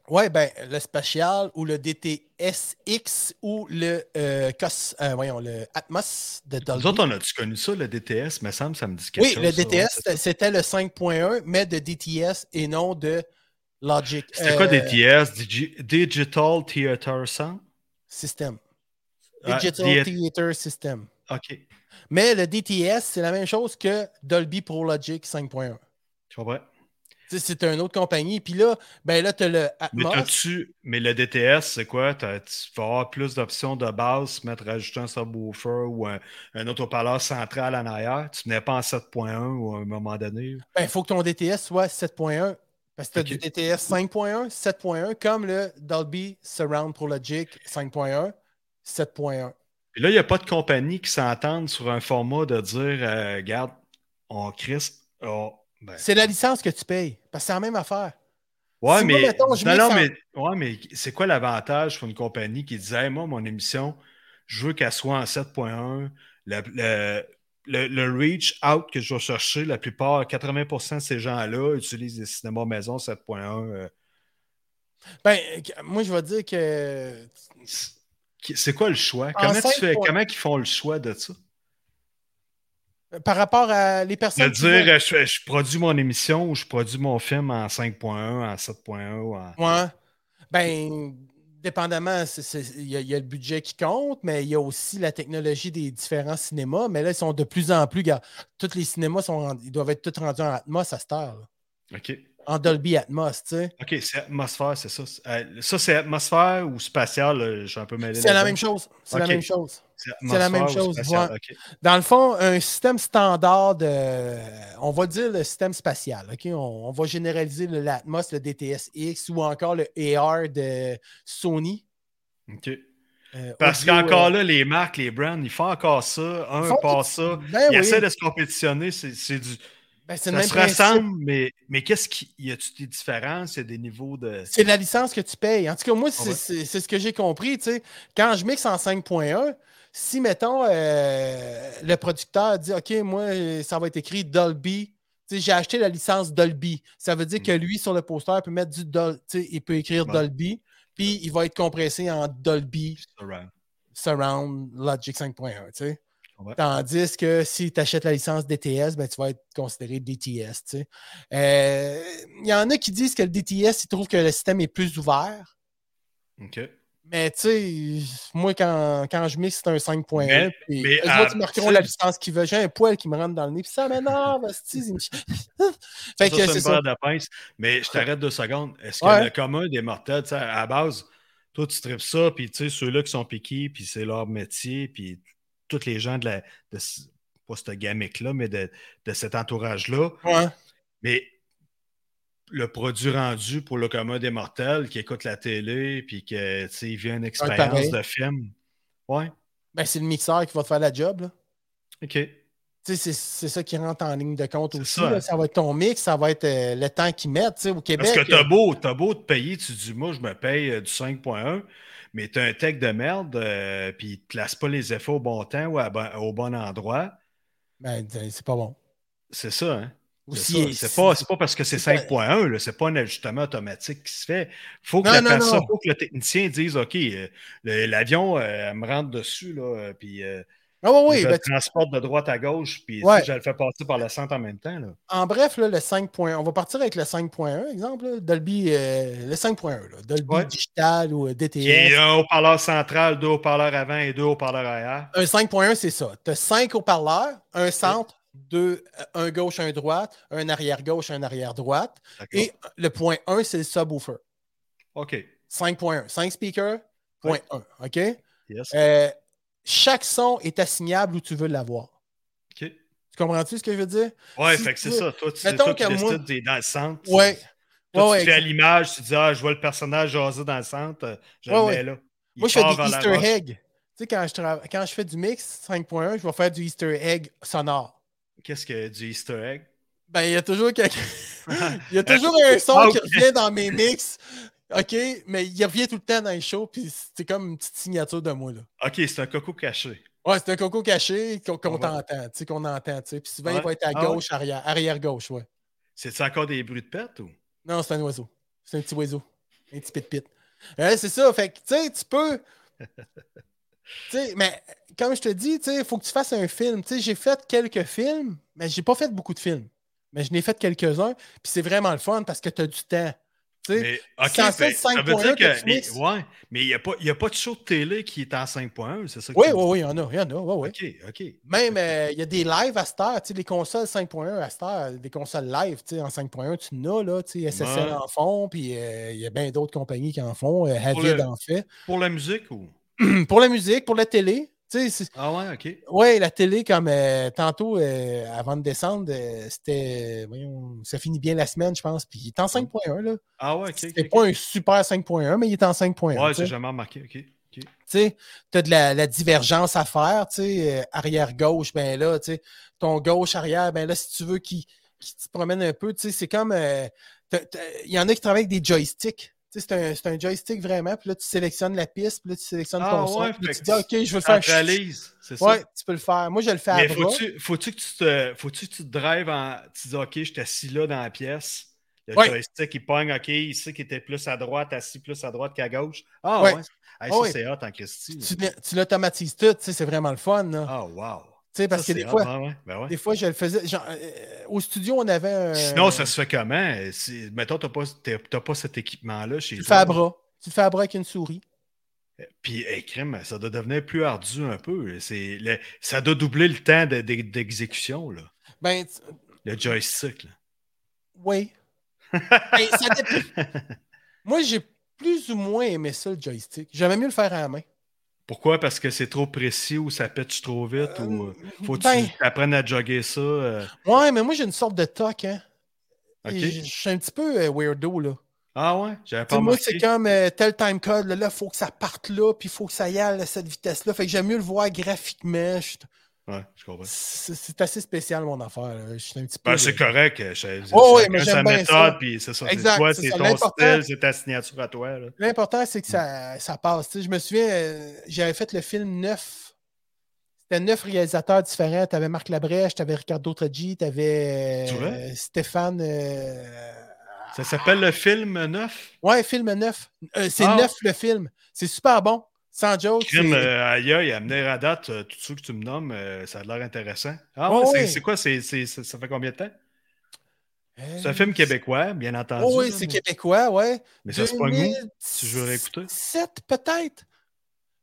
Ouais, ben, le spatial ou le DTSX ou le, euh, COS, euh, voyons, le Atmos de Dolby. Nous autres, on a-tu connu ça, le DTS? Me semble, ça me dit quelque oui, chose. le ça, ouais, DTS, c'était le 5.1, mais de DTS et non de Logic. C'était quoi euh, DTS? Digi- Digital Theater Sound? System. Ah, Digital D- Theater System. OK. Mais le DTS, c'est la même chose que Dolby Pro Logic 5.1. Je comprends? Tu c'est une autre compagnie. Puis là, ben là, tu as le Mais, t'as-tu- mais le DTS, c'est quoi? Tu vas avoir plus d'options de base, mettre rajouter un subwoofer ou un, un autre haut-parleur central en arrière. Tu n'es pas en 7.1 ou à un moment donné. Ben, il faut que ton DTS soit 7.1. Parce que tu as du DTS 5.1, 7.1, comme le Dolby Surround pour Logic 5.1, 7.1. Puis là, il n'y a pas de compagnie qui s'entende sur un format de dire euh, Regarde, on Chris. on- ben, C'est la licence que tu payes. Parce que c'est la même affaire. Ouais, Si moi, mais, mettons, non, non, mais, ouais, mais c'est quoi l'avantage pour une compagnie qui disait Hey, Moi, mon émission, je veux qu'elle soit en 7.1. Le, le, le- le reach out que je vais chercher, la plupart, 80% de ces gens-là utilisent des cinémas maison 7.1. euh, Ben, moi, je vais dire que. c'est- quoi le choix? En Comment, tu fais, 5.1. comment ils font le choix de ça? Par rapport à les personnes. qui dire veulent- euh, je, je produis mon émission ou je produis mon film en 5.1, en 7.1 ou en. Ouais. Ben, dépendamment, il y, a- il y a le budget qui compte, mais il y a aussi la technologie des différents cinémas. Mais là, ils sont de plus en plus. Regarde, tous les cinémas sont ils doivent être tous rendus en Atmos à cette heure. là. OK. En Dolby Atmos, tu sais. OK, c'est atmosphère, c'est ça. Euh, ça, c'est atmosphère ou spatial? là, Je suis un peu mêlé. C'est la même chose. C'est la même chose. C'est la même chose, spatial, ouais. OK. Dans le fond, un système standard de. On va dire le système spatial. On, on va généraliser le l'Atmos, le DTS-X ou encore le AR de Sony. OK. euh, Parce qu'encore euh, là, les marques, les brands, ils font encore ça. Un passe ça. Ben ils oui. essaient de se compétitionner. C'est du. ben, Ça se ressemble, mais, mais qu'est-ce qui. Y a-tu des différences? Il y a des niveaux de. C'est la licence que tu payes. En tout cas, moi, c'est Ah ouais. c'est- ce que j'ai compris. Quand je mixe en 5.1, si, mettons, euh, le producteur dit OK, moi, ça va être écrit Dolby. J'ai acheté la licence Dolby. Ça veut dire que lui, sur le poster, il peut mettre du Dol tu sais, il peut écrire Mm. Ouais. Dolby, puis il va être compressé en Dolby Surround. Surround Logic 5.1. tu sais. Ouais. Tandis que si tu achètes la licence DTS, ben, tu vas être considéré DTS. Euh, Il y en a qui disent que le DTS, ils trouvent que le système est plus ouvert. OK. Mais tu sais, moi, quand, quand je mixe, c'est un 5.1. Mais- puis mais eux autres, ils marqueront la licence qu'ils veulent. J'ai un poil qui me rentre dans le nez. Puis ça m'énerve, (laughs) Fait que c'est une ça. de pinces. Mais je t'arrête deux secondes. Est-ce que Ouais. le commun des mortels, tu sais, à la base, toi, tu tripes ça, puis tu sais, ceux-là qui sont piqués, puis c'est leur métier, puis tous les gens de la. De, pas cette gamique-là, mais de, de cet entourage-là. Ouais. Mais le produit rendu pour le commun des mortels qui écoute la télé, puis que, tu sais, il vient une expérience de film. Ouais. Ben, c'est le mixeur qui va te faire la job. Là. OK. C'est c'est ça qui rentre en ligne de compte C'est aussi. ça. là. Ça va être ton mix, ça va être euh, le temps qu'ils mettent. tu sais, Au Québec, Parce que t'as euh, beau, t'as beau te payer, tu dis, moi, je me paye euh, du 5.1, mais t'as un tech de merde, euh, puis il te place pas les effets au bon temps ou à au bon endroit. ben, c'est pas bon. C'est ça, hein? C'est ça. Si- pas, pas parce que c'est c'est- 5.1, là, c'est pas un ajustement automatique qui se fait. Faut que Non, la non, personne, non. faut que le technicien dise OK, euh, l'avion euh, me rentre dessus, là, euh, puis euh, Ah ouais, oui, je ben, le transporte de droite à gauche, puis Ouais. je le fais passer par le centre en même temps. Là. En bref, là, le 5.1, on va partir avec le 5.1, exemple, là, Dolby, euh, le 5.1, là, Dolby Ouais. digital ou euh, DTS. un haut-parleur central, deux haut-parleurs avant et deux haut-parleurs arrière. Un 5.1, c'est ça. Tu as 5 haut-parleurs, un centre, deux, euh, un gauche, un droite, un arrière-gauche, un arrière-droite. Et le point 1, c'est le subwoofer. OK. 5.1, 5 speakers, point 1. OK? Yes. Euh, chaque son est assignable où tu veux l'avoir. OK. Tu comprends-tu ce que je veux dire? Ouais, Si fait que c'est ça. Toi, tu, Mettons toi, tu que moi- dans le centre. tu- Ouais. Tu fais à l'image, tu dis Ah, je vois le personnage jaser dans le centre, euh, je Ouais, le mets là. Il Moi, je fais des Easter eggs. Tu sais, quand je, quand je fais du mix 5.1, je vais faire du Easter egg sonore. Qu'est-ce que du Easter egg? Ben, il y a toujours quelqu'un. (laughs) (laughs) il y a toujours un son Ah, qui revient dans mes mix. OK? Mais il revient tout le temps dans les shows, puis c'est comme une petite signature de moi, là. OK, c'est un coco caché. Ouais, c'est un coco caché qu'on t'entend, tu sais, qu'on entend, tu sais. Puis souvent, il va être à Ah ouais? gauche, arrière, arrière-gauche, ouais. C'est-tu encore des bruits de pète ou? Non, c'est un oiseau. C'est un petit oiseau. Un petit pit-pit. Ouais, c'est ça. Fait que, tu sais, tu peux. (laughs) Mais comme je te dis, il faut que tu fasses un film. J'ai fait quelques films, mais j'ai pas fait beaucoup de films. Mais je n'ai fait quelques-uns. Puis c'est vraiment le fun parce que tu as du temps. Mais, ok, C'est en fait- ça, veut 5.1 dire que mais- ouais, il n'y a, pas- y a pas de show de télé qui est en 5.1, c'est ça que Oui, oui, oui, il y en a, il y en a, oui. dis? Ok, ok. Même, euh, il y a des lives à cette heure, les consoles 5.1 à cette heure, des consoles live, en 5.1, tu en as, là, SSL Ouais. en font, puis euh, il y a bien d'autres compagnies qui en font, euh, en fait. Pour la musique ou? (clears throat) pour la musique, pour la télé, sais, Ah ouais, ok. ouais, la télé, comme euh, tantôt, euh, avant de descendre, euh, c'était, voyons, ça finit bien la semaine, je pense, puis il est en 5.1, là. Ah ouais, ok. C'est ok, pas un super 5.1, mais il est en 5.1. Ouais, sais. j'ai jamais remarqué, ok. tu as de la, la divergence à faire, tu sais, arrière-gauche, ben là, tu sais, ton gauche-arrière, ben là, si tu veux qu'il te promène un peu, tu sais, c'est comme, t'as- t'as- il y en a qui travaillent avec des joysticks, sais, c'est un, un joystick vraiment, puis là, tu sélectionnes la piste, puis là, tu sélectionnes Ah ton son, ouais, puis là, fait tu dis, OK, je veux faire. Centralise, c'est ça. Ouais, tu peux le faire. Moi, je le fais à Mais faut-tu faut-tu que tu te faut-tu que tu te drives en. Tu dis OK, je suis assis là dans la pièce. Le Ouais. joystick, il pogne, OK, ici qui était plus à droite, assis plus à droite qu'à gauche. Ah Ouais. ouais. Hey, ça, c'est hot en Christie. là. Tu, tu l'automatises tout, tu sais, c'est vraiment le fun. Ah, wow. Tu sais, parce Ça, que des fois, ouais. Ben ouais. des fois, je le faisais. genre, euh, au studio, on avait un. Sinon, ça se fait comment? Si, mettons, tu n'as pas, cet équipement-là chez Tu le toi. fais à bras. Tu le fais à bras avec une souris. Puis, hey, crime, ça doit devenir plus ardu un peu. C'est le- ça doit doubler le temps de- de- d'exécution, là. Ben, le joystick. là. Oui. (laughs) Ben, ça dépend. Moi, j'ai plus ou moins aimé ça, le joystick. J'aimais mieux le faire à la main. Pourquoi? Parce que c'est trop précis ou ça pitch trop vite ou euh, faut que ben- tu apprennes à jogger ça? euh, Ouais, mais moi, j'ai une sorte de toc, hein. Je suis un petit peu euh, weirdo, là. Ah ouais? J'avais pas moi, c'est comme euh, tel time code, là, il faut que ça parte là, puis il faut que ça y aille à cette vitesse-là. Fait que j'aime mieux le voir graphiquement. Ouais, je comprends. C'est assez spécial, mon affaire. Je suis un petit peu. Ben, c'est correct. je- je- Oh, oui, mais sa méthode, puis c'est ça. C'est toi, ton style, c'est ta signature à toi. L'important, c'est que ça, ça passe. Je me souviens, euh, j'avais fait le film neuf. C'était neuf réalisateurs différents. Tu avais Marc Labrèche, tu avais Ricardo Troggi, tu avais C'est vrai? Stéphane. euh, Ça s'appelle le film neuf? Ouais, film neuf. Euh, c'est Ah. neuf le film. C'est super bon. Sans joke. Crime, euh, aïe, aïe, amener à date, euh, tout ce que tu me nommes, euh, ça a l'air intéressant. Ah Ouais, ouais, c'est- quoi? ça ça fait combien de temps? C'est un film québécois, bien entendu. Oh, oui, c'est mais- québécois, ouais. Mais ça se pogne où? Tu veux réécouter? 7 peut-être.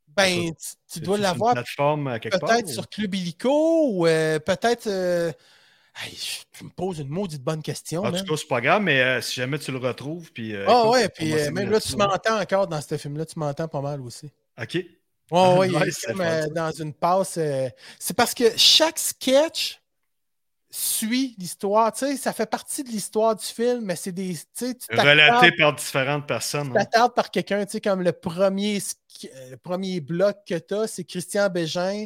Ben, tu, dois l'avoir plateforme peut-être ou- sur Club Illico ou peut-être. hey, je- tu me poses une maudite bonne question. En tout cas, c'est pas grave, mais euh, si jamais tu le retrouves, puis. euh, Ah écoute, ouais, puis euh, même là, tu m'entends encore dans ce film-là, tu m'entends pas mal aussi. OK. Ouais, (laughs) il Ouais, comme, euh, dans une passe. euh, c'est parce que chaque sketch suit l'histoire. Tu sais, ça fait partie de l'histoire du film, mais c'est des. Tu Relaté par différentes personnes. tu hein. t'attardes par quelqu'un, tu sais, comme le premier, euh, le premier bloc que tu as, c'est Christian Bégin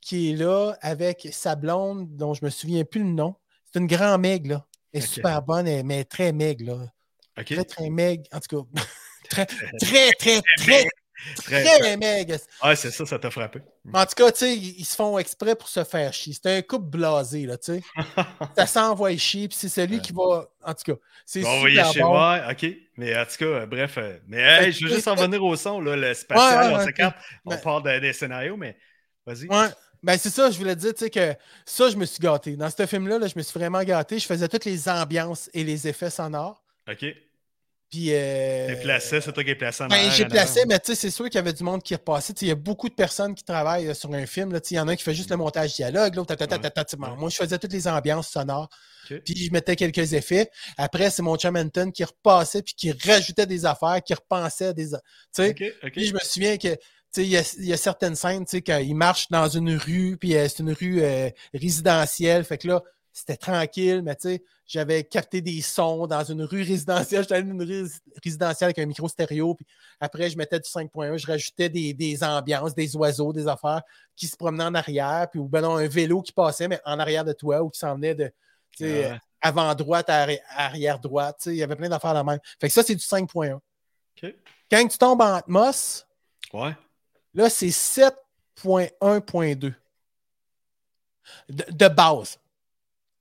qui est là avec sa blonde, dont je me souviens plus le nom. C'est une grande maigre, là. Elle est super bonne, elle- mais très maigre, là. OK. Très, très maigre. En tout cas, (laughs) (laughs) très, très, très, très, Très- très maigre. Ouais, c'est ça, ça t'a frappé. En tout cas, tu sais, ils ils se font exprès pour se faire chier. C'est un couple blasé, là, tu sais. (laughs) Ça s'envoie chier, puis c'est celui Ouais. qui va. En tout cas, c'est On va y super chez bon. moi, OK. Mais en tout cas, euh, bref. euh, mais hey, je veux juste en revenir au son, là, le spatial, Ouais, ouais, on on ben- part de- des scénarios, mais vas-y. Ouais. Ben, c'est ça, je voulais dire, tu sais, que ça, je me suis gâté. Dans ce film-là, là, je me suis vraiment gâté. Je faisais toutes les ambiances et les effets sonores. OK. Puis. Euh... Placé, c'est toi qui es placé en Ben, j'ai placé, mais tu sais, c'est sûr qu'il y avait du monde qui repassait. Tu sais, Il y a beaucoup de personnes qui travaillent euh, sur un film. là. Tu sais, Il y en a un qui fait juste le montage dialogue, l'autre, Ouais. Moi, je faisais toutes les ambiances sonores. Puis je mettais quelques effets. Après, c'est mon chum Anton qui repassait, puis qui rajoutait des affaires, qui repensait à des. Tu sais, OK, OK. puis je me souviens que y, il y a certaines scènes, tu sais, quand il marche dans une rue, puis euh, c'est une rue euh, résidentielle. Fait que là, c'était tranquille, mais tu sais, j'avais capté des sons dans une rue résidentielle. (laughs) J'étais allé dans une rue résidentielle avec un micro stéréo. Puis après, je mettais du 5.1, je rajoutais des, des ambiances, des oiseaux, des affaires qui se promenaient en arrière, puis ou ben non, un vélo qui passait, mais en arrière de toi, ou qui s'en venait de tu sais, Ouais. avant droite à arri- arrière droite. Tu sais, Il y avait plein d'affaires la même. Fait que ça, c'est du 5.1. OK. Quand tu tombes en Atmos, Ouais. Là, c'est 7.1.2 de, de base.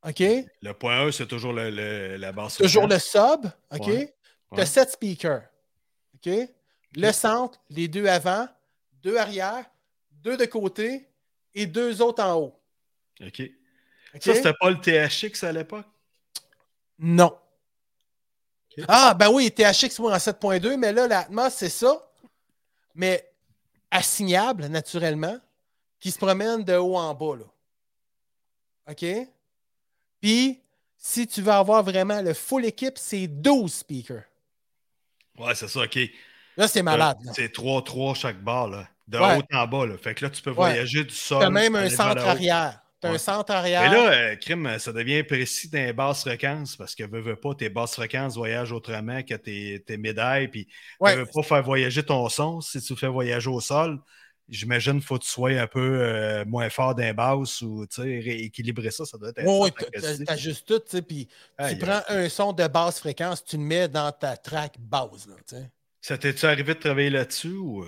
OK? Le point 1, c'est toujours le, le- la base. Toujours le sub. OK? Ouais. Tu Ouais. as 7 speakers. OK? Le centre, les deux avant, deux arrière, deux de côté et deux autres en haut. OK. Ça, c'était pas le THX à l'époque? Non. Ah, ben oui, THX moi en 7.2, mais là, l'Atmos, c'est ça. Mais assignable, naturellement, qui se promène de haut en bas. Là. OK? Puis, si tu veux avoir vraiment le full équipe, c'est 12 speakers. Ouais, c'est ça, OK. Là, c'est malade. là. C'est 3-3 chaque barre, là. De Ouais. haut en bas, là. Fait que là, tu peux Ouais. voyager du sol. T'as même un centre arrière. T'as un Ouais. centre Mais arrière. là, euh, crime, ça devient précis dans les basses fréquences parce que veux, veux pas, tes basses fréquences voyagent autrement que tes, tes médailles. Puis tu veux pas faire voyager ton son. Si tu fais voyager au sol, j'imagine faut que tu sois un peu euh, moins fort d'un basse ou tu rééquilibrer ça. Ça doit être Oui, si. t'ajustes tout, tu sais, puis tu prends un son de basse fréquence, tu le mets dans ta track basse, là, tu. Ça t'es-tu arrivé de travailler là-dessus ou?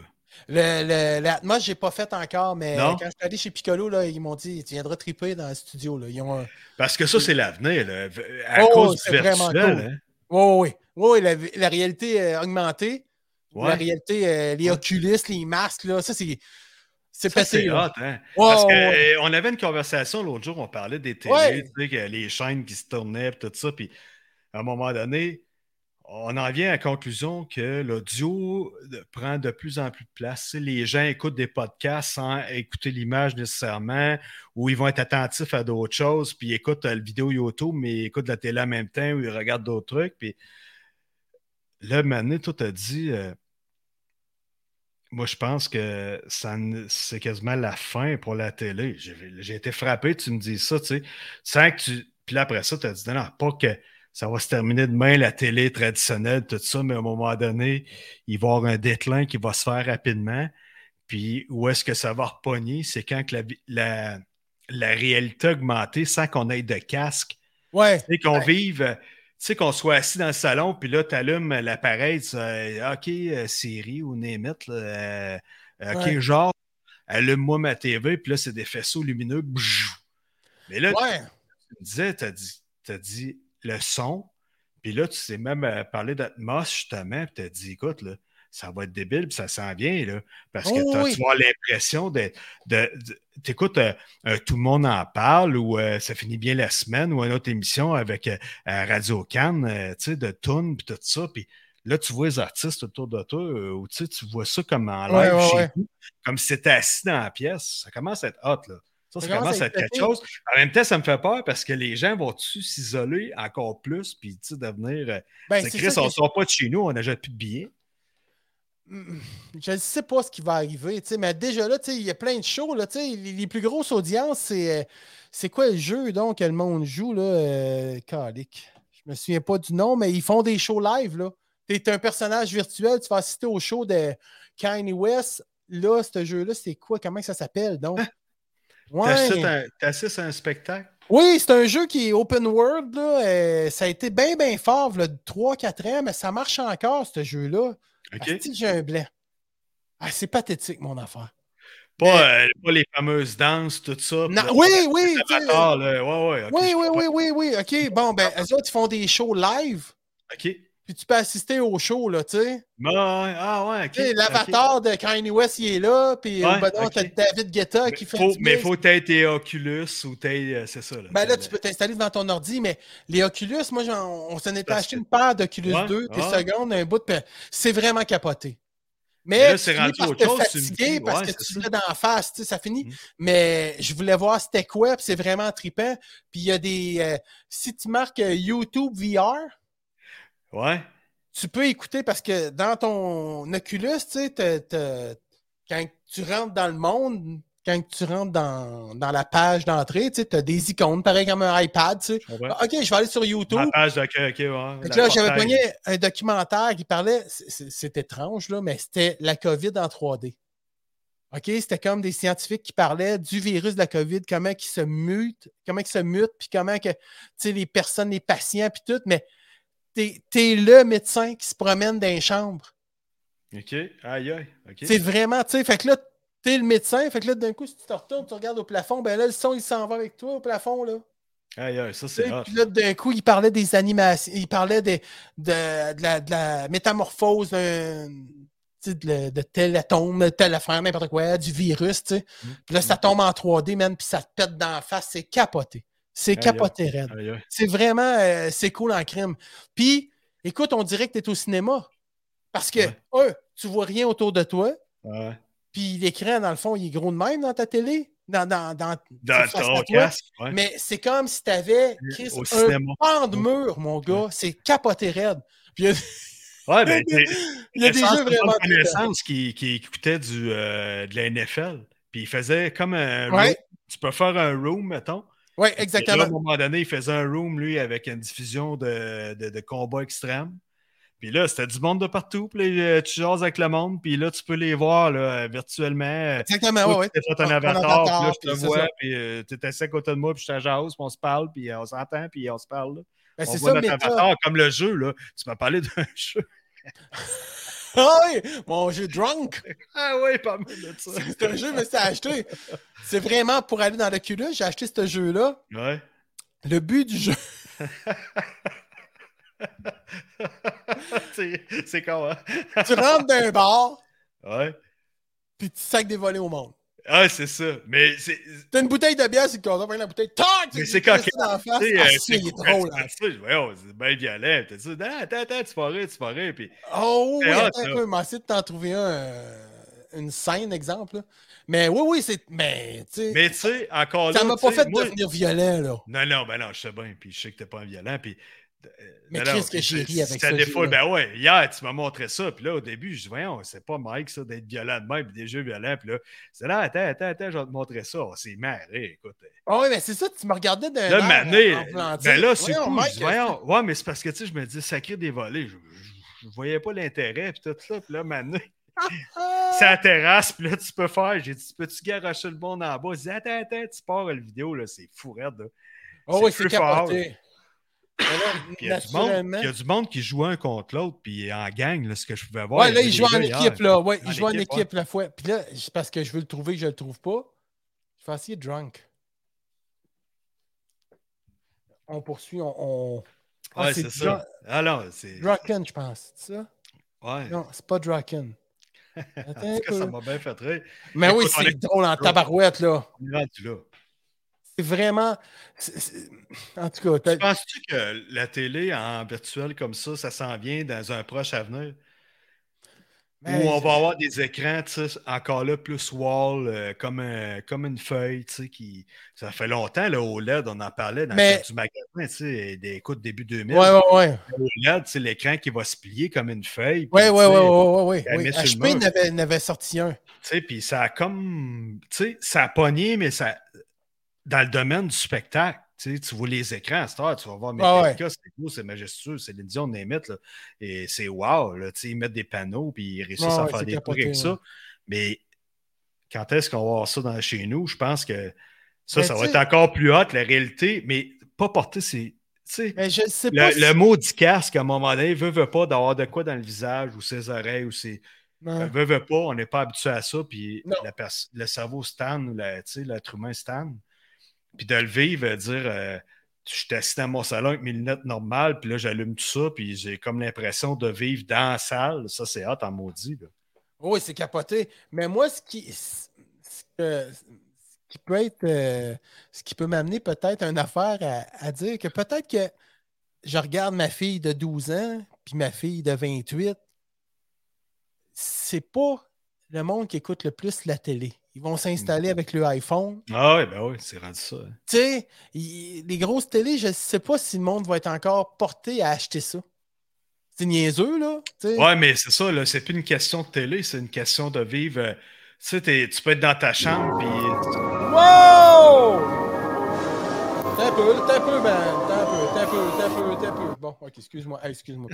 Le, le, l'Atmos, je n'ai pas fait encore, mais Non? quand je suis allé chez Piccolo, là, ils m'ont dit Tu viendras triper dans le studio. Là. Ils ont un- Parce que ça, c'est l'avenir, là. À Oh, cause du c'est vraiment virtuel. cool. hein. Oui, oui, oui. la, la réalité euh, augmentée, la Ouais. réalité, euh, les Ouais. Oculus, les masques, là, ça, c'est. C'est c'est là. hot, hein? Ouais, Parce ouais, qu'on avait une conversation l'autre jour, on parlait des télés, Ouais. tu sais, que les chaînes qui se tournaient, tout ça. Puis à un moment donné, on en vient à la conclusion que l'audio de- prend de plus en plus de place. Les gens écoutent des podcasts sans écouter l'image nécessairement, ou ils vont être attentifs à d'autres choses, puis ils écoutent euh, la vidéo YouTube, mais ils écoutent la télé en même temps, ou ils regardent d'autres trucs. Puis là, maintenant, tout a dit. euh, moi, je pense que ça c'est quasiment la fin pour la télé. J'ai j'ai été frappé, tu me dis ça, tu sais. Sans que tu. Puis là, après ça, tu as dit non, non, pas que ça va se terminer demain, la télé traditionnelle, tout ça, mais à un moment donné, il va y avoir un déclin qui va se faire rapidement. Puis où est-ce que ça va repogner? C'est quand que la, la, la réalité augmentée sans qu'on ait de casque. Ouais. Sais, qu'on Ouais. vive, sais, qu'on soit assis dans le salon, puis là, tu allumes l'appareil, tu dis, euh, OK, euh, Siri ou Name it, là, euh, OK, Ouais. genre, allume-moi ma TV, puis là, c'est des faisceaux lumineux. bzzz. Mais là, Ouais. tu me disais, tu as dit, t'as dit le son, puis là, tu sais même euh, parler d'Atmos, justement, puis tu as dit, écoute, là, ça va être débile, puis ça s'en vient, là, parce que Oh, oui. tu vas l'impression de. de, tu écoutes Tout le monde en parle ou euh, ça finit bien la semaine ou une autre émission avec euh, Radio Cannes, euh, tu sais, de tunes, puis tout ça, puis là, tu vois les artistes autour de toi, euh, ou tu vois ça comme en live ouais, chez ouais. vous, comme si c'était assis dans la pièce. Ça commence à être hot, là. Ça, ça, Ça commence à être quelque chose. En même temps, ça me fait peur parce que les gens vont-tu s'isoler encore plus, puis tu sais, devenir. euh, Ben, c'est Chris, on ne sort pas de chez nous, on n'achète plus de billets. Je ne sais pas ce qui va arriver, mais déjà là, il y a plein de shows. Là, les, plus grosses audiences, c'est, euh, c'est quoi le jeu donc que le monde joue? Là, euh, calique. Je me souviens pas du nom, mais ils font des shows live. Tu es un personnage virtuel, tu vas assister au show de Kanye West. Là, ce jeu-là, c'est quoi? Comment ça s'appelle donc? Ouais. T'assistes à un- spectacle? Oui, c'est un jeu qui est open world. Là. euh, ça a été bien, bien fort, là, 3-4 ans, mais ça marche encore, ce jeu-là. OK? Asti que j'ai un blanc. Ah, c'est pathétique, mon affaire. Pas, euh, pas les fameuses danses, tout ça. puis Non, là, oui, oui, amateurs, là. Ouais, ouais. oui, oui, oui, oui, oui. OK, bon, ben, eux autres, ils font des shows live, OK. Puis tu peux assister au show, là, tu sais. Ouais, ah, ouais, OK. Tu sais, ok. L'avatar de Kanye West, il est là, puis Ouais, ben t'as David Guetta Mais qui fait faut, du mais mix. faut t'aider tes Oculus ou t'aider. euh, C'est ça. Là, Ben là, tu peux t'installer devant ton ordi, mais les Oculus, moi, on s'en était Parce acheté une paire d'Oculus Ouais, 2, des ouais. secondes, un bout de... C'est vraiment capoté. Mais, Mais c'est rendu par autre chose, me dis. parce Ouais, que tu l'as dans la face, tu sais, ça finit. Mm. Mais je voulais voir c'était quoi, puis c'est vraiment trippant. Puis il y a des... euh, si tu marques euh, YouTube VR, Ouais. tu peux écouter parce que dans ton Oculus, tu sais, t'as- t'as- quand tu rentres dans le monde, quand tu rentres dans, dans la page d'entrée, tu as des icônes, pareil comme un iPad, tu sais. Ah, OK, je vais aller sur YouTube. Ma page. OK, ouais. La là, j'avais pogné un documentaire qui parlait, c'est- c'est c'est étrange, là, mais c'était la COVID en 3D. OK? C'était comme des scientifiques qui parlaient du virus de la COVID, comment il se mute, comment il se mute, puis comment que, tu sais, les personnes, les patients, puis tout, mais t'es es le médecin qui se promène dans les chambres. OK. Aïe, aïe. C'est vraiment, tu sais, fait que là, t'es le médecin, fait que là, d'un coup, si tu te retournes, tu regardes au plafond, ben là, le son, il s'en va avec toi au plafond, là. Aïe, aïe. Ça, c'est. Puis là, d'un coup, il parlait des animations, il parlait des- de, de la, de la métamorphose d'un- de, de tel atome, de telle affaire, n'importe quoi, du virus, tu sais. Mm. Puis là, ça tombe en 3D, man, puis ça te pète dans la face. C'est capoté. C'est capoté, raide. C'est vraiment, euh, c'est cool en crime. Puis, écoute, on dirait que tu es au cinéma. Parce que, Ouais. un, tu vois rien autour de toi, Ouais. puis l'écran, dans le fond, il est gros de même dans ta télé, dans, dans, dans, ton casque. ouais. Mais c'est comme si tu avais Au un cinéma. pan de mur, mon gars. C'est capoté raide. Puis il y a, Ouais, ben, (laughs) il y a des jeux vraiment connaissance qui, qui écoutait du, euh, de la NFL. Puis il faisait comme un room. Tu peux faire un room, mettons. Oui, Et là, à exactement. un moment donné, il faisait un room, lui, avec une diffusion de, de, de combats extrêmes. Puis là, c'était du monde de partout. Puis là, euh, tu jases avec le monde. Puis là, tu peux les voir là, virtuellement. Exactement, Toi, ouais, tu fait un Ton avatar, avatar, puis là, je te vois, ça. puis tu es assis à côté de moi, puis je te jase, puis on se parle, puis on s'entend, puis on se parle. Ben, on voit ça, notre avatar, comme le jeu, là. Tu m'as parlé d'un (laughs) jeu. Ah oui, mon jeu Drunk. Ah oui, pas mal de ça. C'est un jeu, mais c'est acheté. C'est vraiment pour aller dans l'Oculus. J'ai acheté ce jeu-là. Ouais. Le but du jeu, (laughs) c'est con, hein? tu rentres dans un bar, Ouais. puis tu sacs des volets au monde. Ah, c'est ça. Mais c'est. T'as une bouteille de bière, c'est le prends la bouteille, tac! Mais c'est quand dans la face. Ah, euh, ça, il est ouais, oh, c'est bien violent. T'as dit, attends, attends, tu rire, tu rire. Puis, Oh oui, C'est attends un là. peu, mais essayer de t'en trouver un, euh, une scène, exemple. là. Mais oui, oui, c'est. Mais, tu sais, mais tu sais, encore là. ça m'a pas fait devenir violent, là. Non, non, ben non, je sais bien. Puis je sais que t'es pas un violent. Puis. Euh, Mais non, que j'ai ri avec ça ça, jeu-là. Ben ouais, hier, tu m'as montré ça. Puis là, au début, je dis, voyons, c'est pas Mike, ça, d'être violent de même, puis des jeux violents. Puis là, c'est là, attends, attends, attends, je vais te montrer ça. On s'est marré, écoute. Ah oui, mais c'est ça, tu me regardais d'un. Là, Mané, enflantique. ben là, c'est cool. Mike, Je dis, voyons, ouais, mais c'est parce que, tu sais, je me dis, sacré des volets. Je, je, je voyais pas l'intérêt, puis tout ça. Puis là, Mané, ah, (laughs) c'est à la terrasse, puis là, tu peux faire. J'ai dit, peux-tu garocher le monde en bas? Il dit, attends, attends, tu pars la vidéo, là, c'est fou raide, là. Oh oui, c'est fort. capoté. Mais là, Puis il y, a du monde, naturellement. il y a du monde qui jouait un contre l'autre, puis en gang, là, ce que je pouvais voir. Ouais, là, il joue en équipe, là. Ouais, il joue en équipe, la fois. Puis là, c'est parce que je veux le trouver je le trouve pas. Je vais essayer drunk. On poursuit, on. on... Ah, Ouais, c'est ça. Dra- non, c'est. Draken, je pense. C'est ça? Ouais. Non, c'est pas Draken. (laughs) En Attends tout un cas, ça m'a bien fait rire. Mais Écoute, oui, c'est est- drôle en tabarouette, là. On est rendu là. C'est vraiment. En tout cas, t'as- Penses-tu que la télé en virtuel comme ça, ça s'en vient dans un proche avenir? Ben, Où on va avoir des écrans, tu encore là, plus wall, euh, comme, un- comme une feuille, tu qui... Ça fait longtemps, le OLED, on en parlait dans Mais- le du magasin, tu des écoutes début 2000. Ouais, ouais, ouais. OLED, c'est l'écran qui va se plier comme une feuille. puis, Ouais, ouais, tu ouais, sais, ouais, ouais, ouais, elle ouais. met sur le HP n'avait sorti un. Tu sais, puis ça a comme... Tu sais, ça a pogné, mais ça... Dans le domaine du spectacle, tu sais, tu vois les écrans à cette heure, tu vas voir Ah Metallica, c'est beau, c'est majestueux, c'est l'édition de Nemeth, là, et c'est wow, là, tu sais, ils mettent des panneaux, puis ils réussissent Ouais, à ouais, faire des trucs avec ouais. ça. Mais quand est-ce qu'on va avoir ça dans, chez nous? Je pense que ça, Mais ça va être encore plus hot, la réalité, mais pas porter sais, Mais je sais pas. le, si- le mot du casque, à un moment donné, veut, veut pas d'avoir de quoi dans le visage ou ses oreilles ou ses, Ouais. Veut, veut pas, on n'est pas habitué à ça, puis la le cerveau stand, l'être humain stand. Puis de le vivre, euh, dire euh, je suis assis dans mon salon avec mes lunettes normales, puis là, j'allume tout ça, puis j'ai comme l'impression de vivre dans la salle. Ça, c'est hot en maudit. Oui, c'est capoté. Mais moi, ce qui, peut être, euh, ce qui peut m'amener peut-être une affaire à, à dire que peut-être que je regarde ma fille de 12 ans, puis ma fille de 28, c'est pas le monde qui écoute le plus la télé. Ils vont s'installer avec le iPhone. Ah oui, ben oui, c'est rendu ça. Tu sais, les grosses télés, je sais pas si le monde va être encore porté à acheter ça. C'est niaiseux, là. tu sais. Ouais, mais c'est ça, là, c'est plus une question de télé, c'est une question de vivre. euh, tu sais, tu peux être dans ta chambre, puis Wow! T'as un peu, t'as un peu, man. T'as un peu, t'as un peu, t'as un peu, t'as un peu. Bon, ok, excuse-moi. Excuse-moi.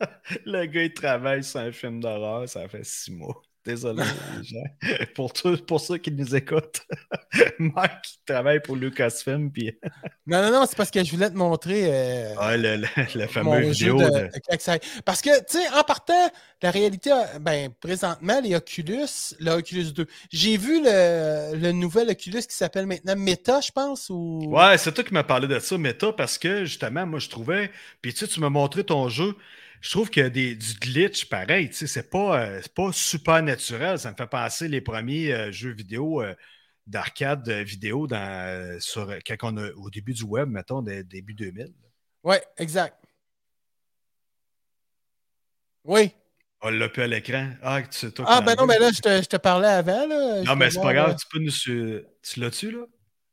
(laughs) Le gars, il travaille sur un film d'horreur, ça fait six mois. Désolé, les gens. (laughs) Pour, pour ceux qui nous écoutent, (laughs) Mike qui travaille pour Lucasfilm, puis Non, non, non, c'est parce que je voulais te montrer euh, ouais, le, le, fameux vidéo. de, de- de Claque Saille. Parce que, tu sais, en partant, la réalité, ben, présentement, les Oculus, le Oculus 2, j'ai vu le, le nouvel Oculus qui s'appelle maintenant Meta, je pense, ou... Ouais, c'est toi qui m'as parlé de ça, Meta, parce que justement, moi, je trouvais. Puis tu sais, tu m'as montré ton jeu. Je trouve qu'il y a des, du glitch pareil. Tu sais, c'est pas, euh, pas super naturel. Ça me fait penser les premiers euh, jeux vidéo euh, d'arcade euh, vidéo dans, sur, quand on a, au début du web, mettons, début 2000. Ouais, exact. Oui. On l'a plus à l'écran. Ah, tu toi. Ah, ben non, mais là, je te, je te parlais avant. Là. Non, mais c'est pas grave. Tu peux nous. Tu l'as-tu, là?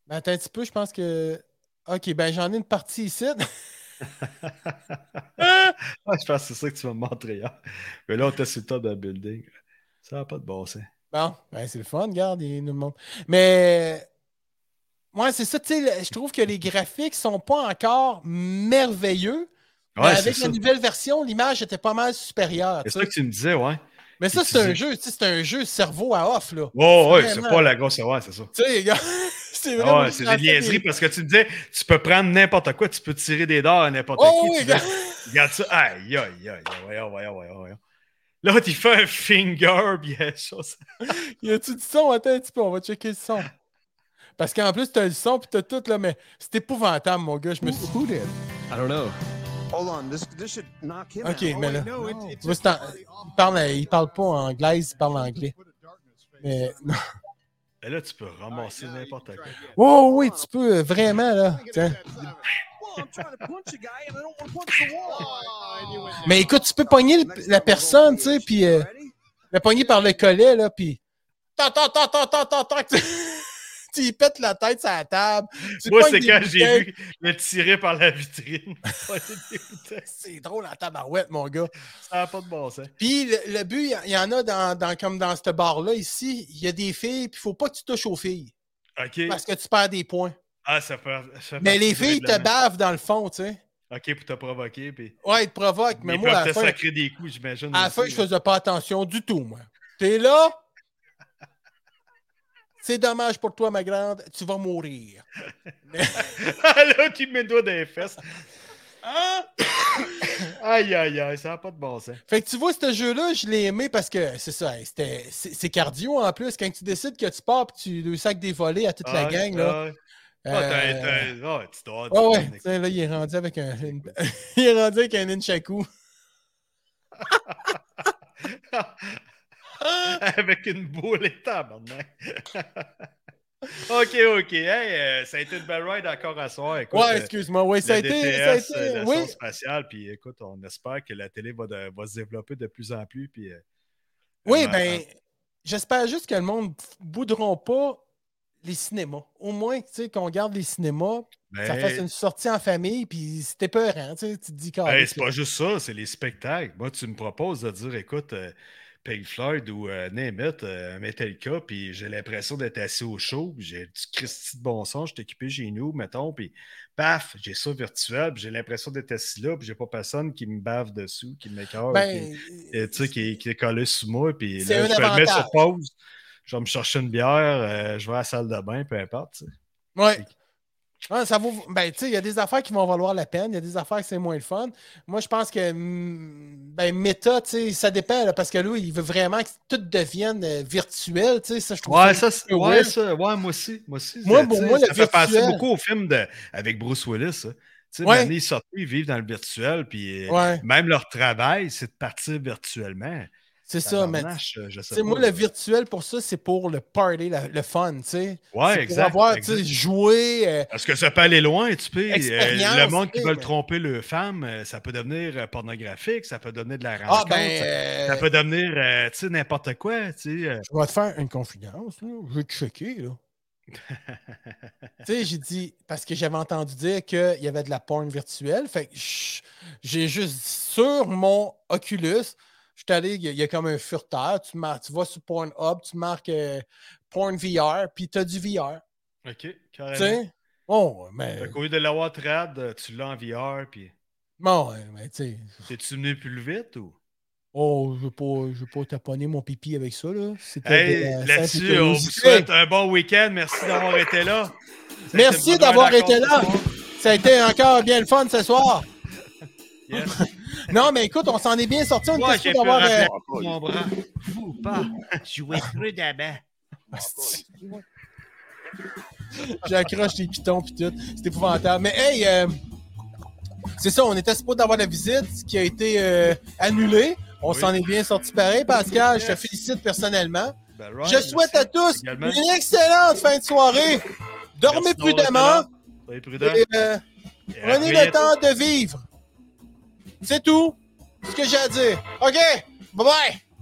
ben, attends un petit peu, je pense que. Ok, ben j'en ai une partie ici. (laughs) (laughs) Je pense que c'est ça que tu vas me montrer hier. Mais là, on était sur le top d'un building. Ça n'a pas de bon sens. Bon, ben c'est le fun, regarde, il nous le montre. Mais. Ouais, c'est ça, tu sais, je trouve que les graphiques sont pas encore merveilleux. Ouais, avec la nouvelle version, l'image était pas mal supérieure. C'est ça que tu me disais, ouais. Mais ça, c'est un dis- jeu, tu sais, c'est un jeu cerveau à off, là. Oh, ouais, c'est pas la grosse. Ouais, c'est ça. Tu sais, c'est Ah vraiment. ouais, c'est des niaiseries parce que tu me disais, tu peux prendre n'importe quoi, tu peux tirer des dards à n'importe Oh qui. oui, regarde. (laughs) regarde ça. Aïe, aïe, aïe, aïe, voyons, voyons, voyons, voyons. L'autre, il fait un finger, puis (laughs) il y a-tu du son? Attends un petit peu, on va checker le son. Parce qu'en plus, t'as le son puis t'as tout, là, mais c'est épouvantable, mon gars. Je me suis. Who did? I don't know. Hold on. This this should knock him Ok, out. mais là. No, it, il, parle, il parle pas en anglais, il parle anglais. Mais non. Et là, tu peux ramasser n'importe quoi. Oh oui, tu peux euh, vraiment, là. Tiens. Mais écoute, tu peux pogner le- la personne, tu sais, puis euh, la pogner par le collet, là, puis. Tant, tant, tant, tant, tant, tant, y pètes la tête sur la table. Tu Moi, c'est quand j'ai vu le tirer par la vitrine. (laughs) C'est drôle en tabarouette, mon gars. ça n'a pas de bon sens. Puis le, le but, il y- il y en a dans, dans- comme dans ce bar-là ici, il y a des filles, puis il faut pas que tu touches aux filles OK. parce que tu perds des points. Ah, ça peut. ça Mais les filles te bavent dans le fond, tu sais. OK, pour te provoquer. Puis... Ouais, ils te provoquent, mais moi, à la te fin, sacrer des coups, j'imagine. à la fin, je faisais pas attention du tout, moi. T'es là? C'est dommage pour toi, ma grande, tu vas mourir. Ah, (laughs) là, tu me mets le doigt dans les fesses. Ah! (coughs) aïe, aïe, aïe, ça n'a pas de bon sens. Fait que tu vois, ce jeu-là, je l'ai aimé parce que c'est ça, c'était- c'est cardio en plus. Quand tu décides que tu pars et tu le sacs des volets à toute la gang, là. euh, ah, tu dois Ouais, avoir ouais. là, il est rendu avec un. (laughs) il est rendu avec un Nunchaku. (laughs) (laughs) Avec une boule et tabarnak. (laughs) OK, OK. Hey, euh, ça a été une belle ride encore à soir. Écoute, Ouais, euh, excuse-moi. Oui, ça a été. Ça a été euh, oui. spatiale, puis écoute, on espère que la télé va, de- va se développer de plus en plus. Puis, euh, Oui, ben, j'espère juste que le monde ne boudront pas les cinémas. Au moins, tu sais, qu'on garde les cinémas, ben, ça fasse une sortie en famille, puis c'était peurant, tu sais, tu te dis quand c'est pas juste ça, c'est les spectacles. Moi, tu me proposes de dire, écoute, Pink Floyd ou euh, name it, euh, Metallica, puis j'ai l'impression d'être assis au show, puis j'ai du Christy de bon son, je suis équipé chez nous, mettons, puis paf, j'ai ça virtuel, puis j'ai l'impression d'être assis là, puis j'ai pas personne qui me bave dessous, qui m'écœure, Ben, qui, euh, tu sais, qui, qui est collé sous moi, puis là, je vais le mettre sur pause, je vais me chercher une bière, euh, je vais à la salle de bain, peu importe, tu sais. ouais. Ça vaut. Ben, tu sais, il y a des affaires qui vont valoir la peine, il y a des affaires que c'est moins le fun. Moi, je pense que, mm, ben, méta, tu sais, ça dépend, là, parce que là, il veut vraiment que tout devienne euh, virtuel, tu sais, ça, je trouve Ouais, ça. ouais, weird. ça, ouais, moi aussi. Moi aussi Moi, pour moi, le ça fait penser beaucoup au film de, avec Bruce Willis. ça. Tu sais, Ouais. l'année sortie, ils vivent dans le virtuel, puis euh, Ouais, même leur travail, c'est de partir virtuellement. C'est ça, mais. Tabarnache, euh, moi, le virtuel, pour ça, c'est pour le party, la- le fun, tu sais. Ouais, C'est exact, Pour avoir, tu sais, jouer. euh, Parce que ça peut aller loin, tu peux. euh, le monde qui veut mais- tromper le femme, ça peut devenir pornographique, ça peut donner de la Ah, rencontre, ben. ça, euh, ça peut devenir, tu sais, n'importe quoi, tu sais. Je vais te faire une confidence, là. Je vais te checker, là. (laughs) tu sais, j'ai dit, parce que j'avais entendu dire qu'il y avait de la porn virtuelle. Fait que j'ai juste sur mon Oculus, je suis allé, il y, a- il y a comme un furteur. Tu, mar- tu vas sur Pornhub, tu marques euh, Porn VR, puis tu as du VR. OK, Tu carrément. sais? Bon, mais. Fait qu'au lieu de l'avoir trad, euh, tu l'as en VR, puis Bon, mais tu sais. t'es-tu venu plus vite ou? Oh, je veux pas, je veux pas taponner mon pipi avec ça, là. C'était Hey, simple là-dessus, on vous souhaite un bon week-end. Merci d'avoir été là. Ça Merci d'avoir été là. Ça a été encore bien le fun ce soir. Yes. Non, mais écoute, on s'en est bien sorti. On était d'avoir. euh, mon bras. Ou pas. Jouer prudemment. (laughs) J'accroche les pitons puis tout. C'est épouvantable. Mais hey, euh, c'est ça, on était supposé d'avoir la visite qui a été euh, annulée. On Oui. s'en est bien sorti pareil, Pascal. Je te félicite personnellement. Ben, Je souhaite à tous Également. une excellente fin de soirée. Dormez Merci prudemment. là. Soyez prudents. Et, euh, prenez le temps de vivre. C'est tout. ce que j'ai à dire. OK, bye bye!